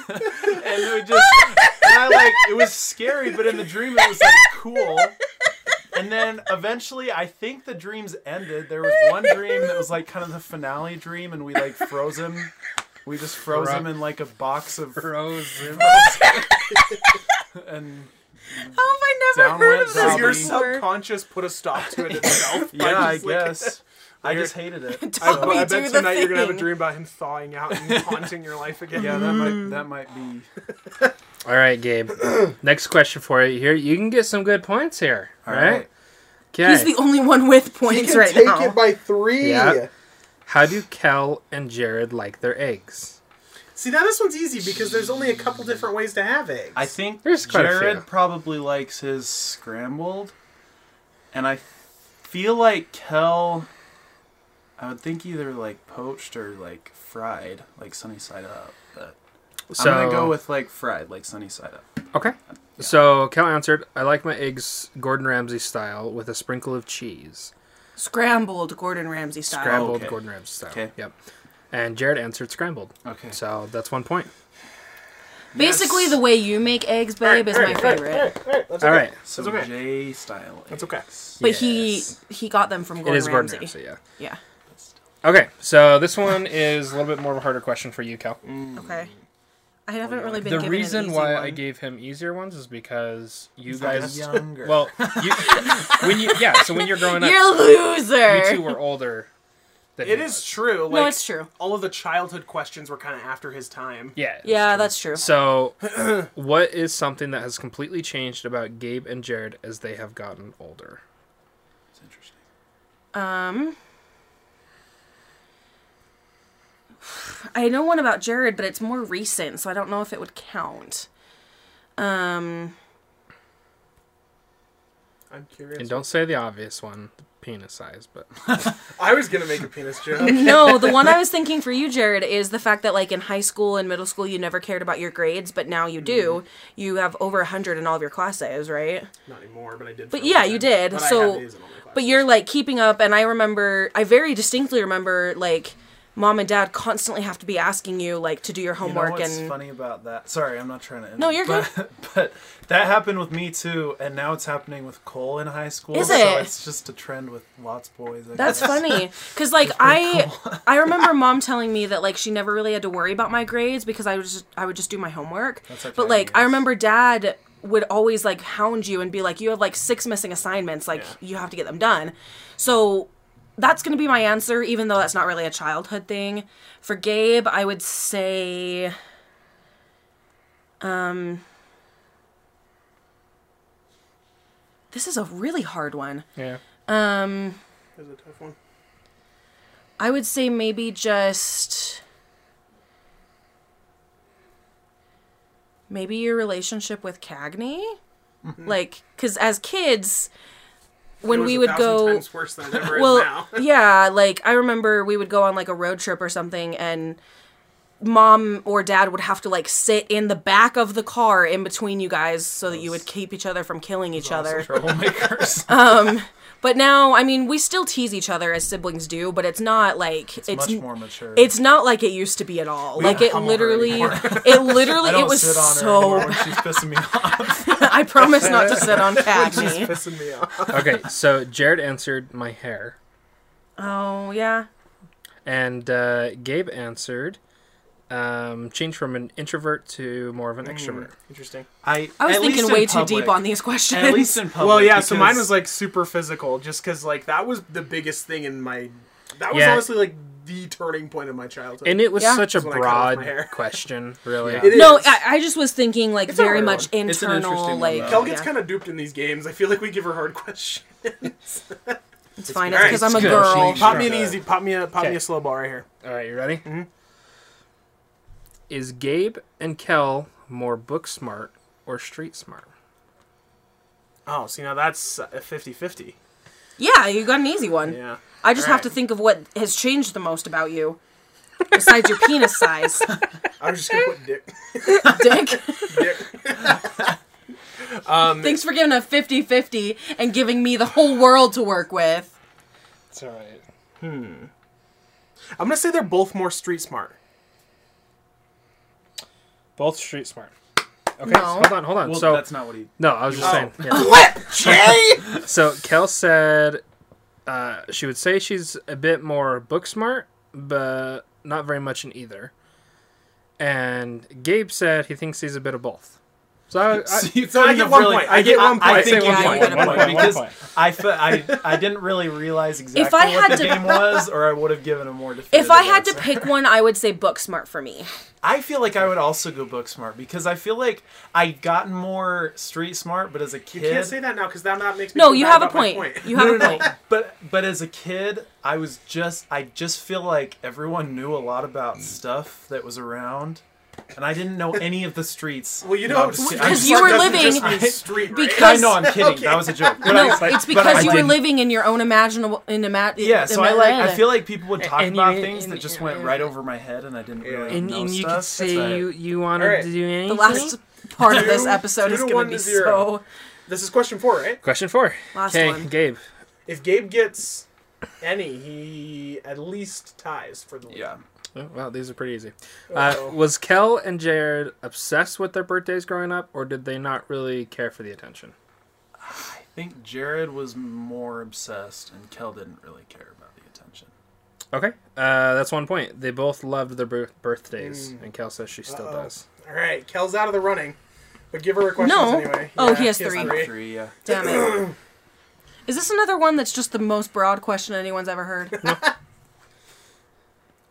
and it would just and I like it was scary, but in the dream it was like cool. And then eventually I think the dreams ended. There was one dream that was like kind of the finale dream and we like froze him. We just froze him in like a box of Frozen. and How have I never Down heard went of this your before? subconscious put a stop to it itself? yeah, I like- guess. I just hated it. I, Dobby, I do bet the tonight you're gonna have a dream about him thawing out and haunting your life again. Yeah, that might that might be All right, Gabe. Next question for you here. You can get some good points here. All right? right. Okay. He's the only one with points right now. by three. Yeah. How do Kel and Jared like their eggs? See, now this one's easy because there's only a couple different ways to have eggs. I think There's quite a Jared few. probably likes his scrambled, and I feel like Kel. I would think either like poached or like fried, like sunny side up. But So I'm gonna go with like fried, like sunny side up. Okay. So Kel answered, "I like my eggs Gordon Ramsay style with a sprinkle of cheese." Scrambled Gordon Ramsay style. Scrambled okay. Gordon Ramsay style. Okay. Yep. And Jared answered scrambled. Okay. So that's one point. Basically, the way you make eggs, babe, is my favorite. That's All okay. right. So That's okay. J style. That's okay. But Yes. he he got them from It Gordon is Gordon Ramsay. Ramsay. Yeah. Yeah. Okay. So this one is a little bit more of a harder question for you, Kel. Okay. I haven't really been The given reason an easy why one. I gave him easier ones is because you not guys, are younger. well, you, when you, yeah, so when you're growing up, You're a loser. you two were older. Than It he is was. true. Like, no, it's true. all of the childhood questions were kind of after his time. Yeah. Yeah, true. that's true. So, what is something that has completely changed about Gabe and Jared as they have gotten older? It's interesting. Um, I know one about Jared, but it's more recent, so I don't know if it would count. Um, I'm curious. And don't say the obvious one, the penis size, but I was gonna make a penis joke. no, the one I was thinking for you, Jared, is the fact that like in high school and middle school you never cared about your grades, but now you do. You have over a hundred in all of your classes, right? Not anymore, but I did. But yeah, you did. But I So- have A's in all my. But you're like keeping up, and I remember, I very distinctly remember like mom and dad constantly have to be asking you like to do your You know homework what's and funny about that? Sorry, I'm not trying to. No, you're but, good. But that happened with me too, and now it's happening with Cole in high school. Is So it? it's just a trend with lots of boys. I That's guess. funny because like I I remember mom telling me that like she never really had to worry about my grades because I was just, I would just do my homework. That's okay, but like I yes. remember dad would always like hound you and be like you have like six missing assignments like Yeah. you have to get them done. So that's going to be my answer even though that's not really a childhood thing. For Gabe, I would say um This is a really hard one. Yeah. Um, This is a tough one. I would say maybe just maybe your relationship with Cagney, like because as kids, when we would go, times worse than it ever is well, yeah, like I remember we would go on like a road trip or something, and mom or dad would have to like sit in the back of the car in between you guys so that you would keep each other from killing each other. Troublemakers. Um, But now, I mean, we still tease each other as siblings do, but it's not like It's, it's much more mature. It's not like it used to be at all. like it pummel her literally, it literally, it was sit on so. anymore bad. she's pissing me off. I promise not to sit on She's pissing me off. Okay, so Jared answered my hair, Oh yeah, and uh, Gabe answered um, change from an introvert to more of an extrovert. Interesting. I, I was thinking least in way too deep on these questions. At least in public. well, yeah. So mine was like super physical, just because like that was the biggest thing in my. That was Yeah. honestly like the turning point of my childhood. And it was Yeah. such a That's when I cut off my broad question, really. Yeah. No. I, I just was thinking like It's very hard much one. It's an internal, interesting like. Kel gets yeah. kind of duped in these games. I feel like we give her hard questions. it's fine. Alright, It's because I'm a girl. Pop me an easy. Pop me a. Pop me a slow ball right here. All right, you ready? Is Gabe and Kel more book smart or street smart? Oh, see now that's a 50-50. Yeah, you got an easy one. Yeah. I just have Alright. to think of what has changed the most about you, besides your penis size, I was just gonna put dick. Dick. dick. Um, Thanks for giving a 50-50 and giving me the whole world to work with. It's all right. Hmm. I'm gonna say they're both more street smart. Both street smart. Okay, No. hold on, hold on. Well, so that's not what he. no, I was just Oh. saying. yeah. What, Jay? So Kel said uh, she would say she's a bit more book smart, but not very much in either. And Gabe said he thinks he's a bit of both. So I, I, So I get one really- point. I get one point. I point. think Yeah, you you get get one a point point. because One point. I, fe- I I didn't really realize exactly If I what had the to- game was, or I would have given a more definitive. If I had to pick one, I would say book smart for me. I feel like I would also go book smart because I feel like I gotten more street smart, but as a kid, You kid, can't say that now because that not makes me. No, feel you bad have a about my point. You have no, a no, point. no. But but as a kid, I was just I just feel like everyone knew a lot about stuff that was around, and I didn't know any of the streets. Well, you No, know, I'm just kidding. Because I'm you were living- just street, because- I know I'm kidding. Okay. That was a joke. But no, I, it's because you were living in your own imaginable in ima- Yeah, so I like. I feel like people would talk And about you- things and- that just went right over my head, and I didn't really and, know and you stuff. could say That's you you wanted Alright. to do anything. the last part of this episode is going to be zero. so. This is question four, right? Question four. Last Okay, one. Gabe. If Gabe gets any, he at least ties for the lead. Yeah. Oh, well, these are pretty easy. Uh, was Kel and Jared obsessed with their birthdays growing up, or did they not really care for the attention? I think Jared was more obsessed, and Kel didn't really care about the attention. Okay, uh, that's one point. They both loved their bir- birthdays, and Kel says she still Uh-oh. does. All right, Kel's out of the running, but give her her questions No. anyway. Oh, he has three. three. Three, yeah. Damn it. Is this another one that's just the most broad question anyone's ever heard?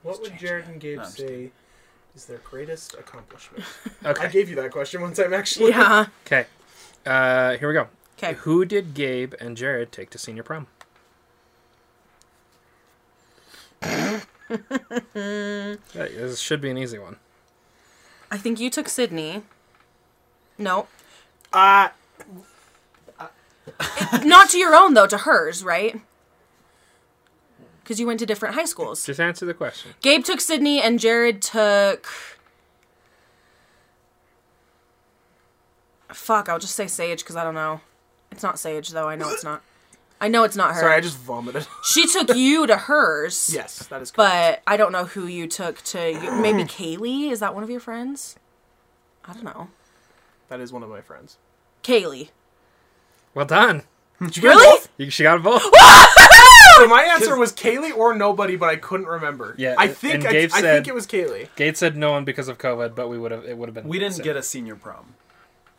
What would Jared and Gabe No, say is their greatest accomplishment? okay. I gave you that question one time, actually. yeah. okay. Uh, here we go. Okay. Who did Gabe and Jared take to senior prom? Yeah, this should be an easy one. I think you took Sydney. No. Uh, Not to your own, though, to hers, right? Because you went to different high schools. Just answer the question. Gabe took Sydney and Jared took. Fuck, I'll just say Sage because I don't know. It's not Sage, though. I know it's not. I know it's not her. sorry, I just vomited. She took you to hers. yes, that is correct. But I don't know who you took to. Maybe Kaylee? Is that one of your friends? I don't know. that is one of my friends. Kaylee. Well done. Did you get Really? both? You, she got both. So my answer was Kaylee or nobody, but I couldn't remember. Yeah, I think I, Gabe I said- think it was Kaylee. Gabe said no one because of COVID, but we would have. It would have been. We didn't Sid. get a senior prom,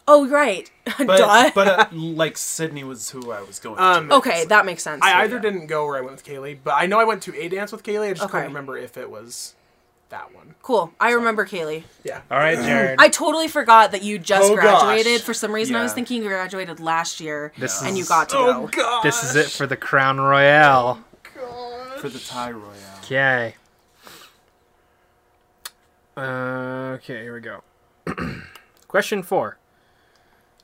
Oh, right. but but uh, like Sydney was who I was going. Um, to. okay, that makes sense. I either yeah. didn't go or I went with Kaylee, but I know I went to a dance with Kaylee. I just Okay. couldn't remember if it was that one. Cool. I remember Kaylee. Yeah. All right, Jared. I totally forgot that you just Oh, gosh. graduated. For some reason, I was Yeah. thinking you graduated last year, This and is- you got to Oh go. god. this is it for the Crown Royale. For the tie royale. Okay. Uh, okay, here we go. Question four.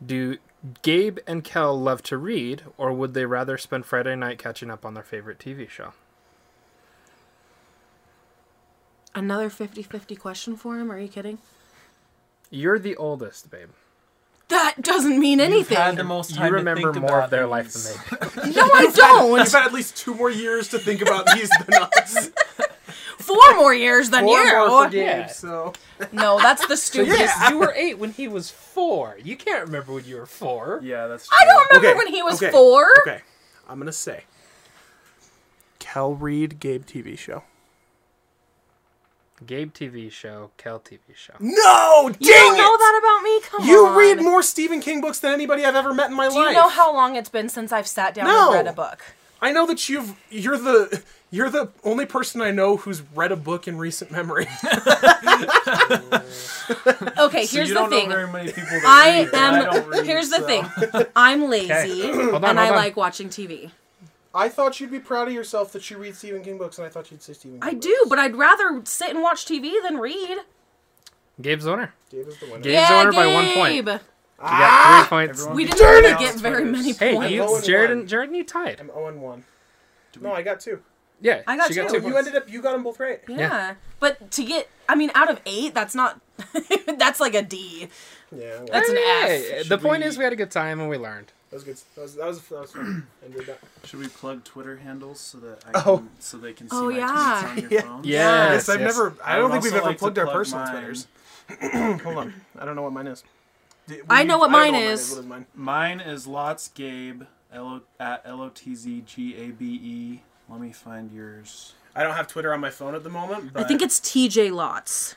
Do Gabe and Kel love to read, or would they rather spend Friday night catching up on their favorite TV show? Another 50-50 question for him? Are you kidding? You're the oldest, babe. That doesn't mean anything. You've Had the most time You to remember think more about of their these. life than they do. No, I don't. You've had at least two more years to think about these than us. Four more years than Four you. more for Gabe, Yeah. so No, that's the stupidest. Yeah. you were eight when he was four. You can't remember when you were four. Yeah, that's true. I don't remember Okay, when he was okay, four. Okay, I'm gonna say Kel read Gabe TV show. Gabe TV show, Kel TV show. No, dang You don't it! know that about me? Come you on. You read more Stephen King books than anybody I've ever met in my Do life. you know how long it's been since I've sat down No. and read a book? I know that you've you're the you're the only person I know who's read a book in recent memory. Okay, So here's you the don't thing. know very many people that I read, but I am. don't read, here's the thing. I'm lazy on, and I on. like watching TV. I thought you'd be proud of yourself that you read Stephen King books, and I thought you'd say Stephen. King I do, but I'd rather sit and watch TV than read. Gabe's owner. Gabe is the winner. Gabe's yeah, owner Gabe. by one point. You got three ah! points. Everyone We gets didn't Darn really get very many Hey, points. you, Owen Jared oh and Jared and you tied. I'm 0 and 1. No, I got two. Yeah, I got she got two. two You points. ended up. You got them both right. yeah. but to get, I mean, out of eight, that's not. that's like a D. Yeah, well, That's an Hey, The Should point is, we had a good time and we learned. That was good. That was that was, that was fun. Enjoyed that. Should we plug Twitter handles so that I Oh. so they can oh, see Oh, my yeah. tweets on your Yeah. phone? Yes, Yes, I've yes. never. I I don't would think we've ever like to plugged our personal mine. Twitters. Hold on, I don't know what mine is. I will know what I mine know is. What is mine? Mine is Lots Gabe L- at L O T Z G A B E. Let me find yours. I don't have Twitter on my phone at the moment. But I think it's TJ Lots.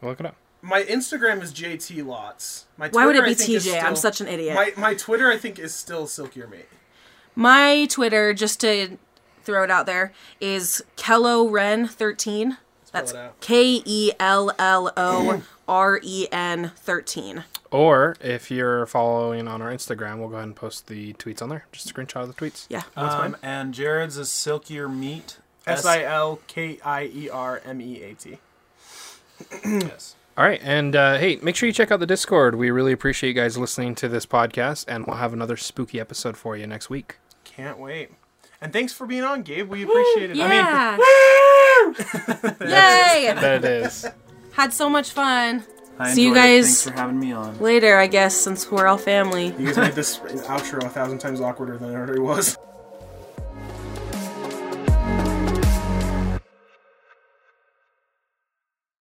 Look it up. My Instagram is JT Lots. My Why would it be I think, is TJ? I'm such an idiot. My my Twitter I think is still Silkier Mate. My Twitter, just to throw it out there, is Kello Ren thirteen. That's. K E L L O R E N thirteen. Or if you're following on our Instagram, we'll go ahead and post the tweets on there. Just a screenshot of the tweets. Yeah. Um, and Jared's is Silkier Meat. S I L K I E R M E A T. Yes. All right, and uh, hey, make sure you check out the Discord. We really appreciate you guys listening to this podcast, and we'll have another spooky episode for you next week. Can't wait. And thanks for being on, Gabe. We appreciate it. Yeah. I mean, Yay! That it is. Had so much fun. I See you enjoyed it. guys- Thanks for having me on. Later, I guess, since we're all family. you guys made this outro a thousand times awkwarder than it already was.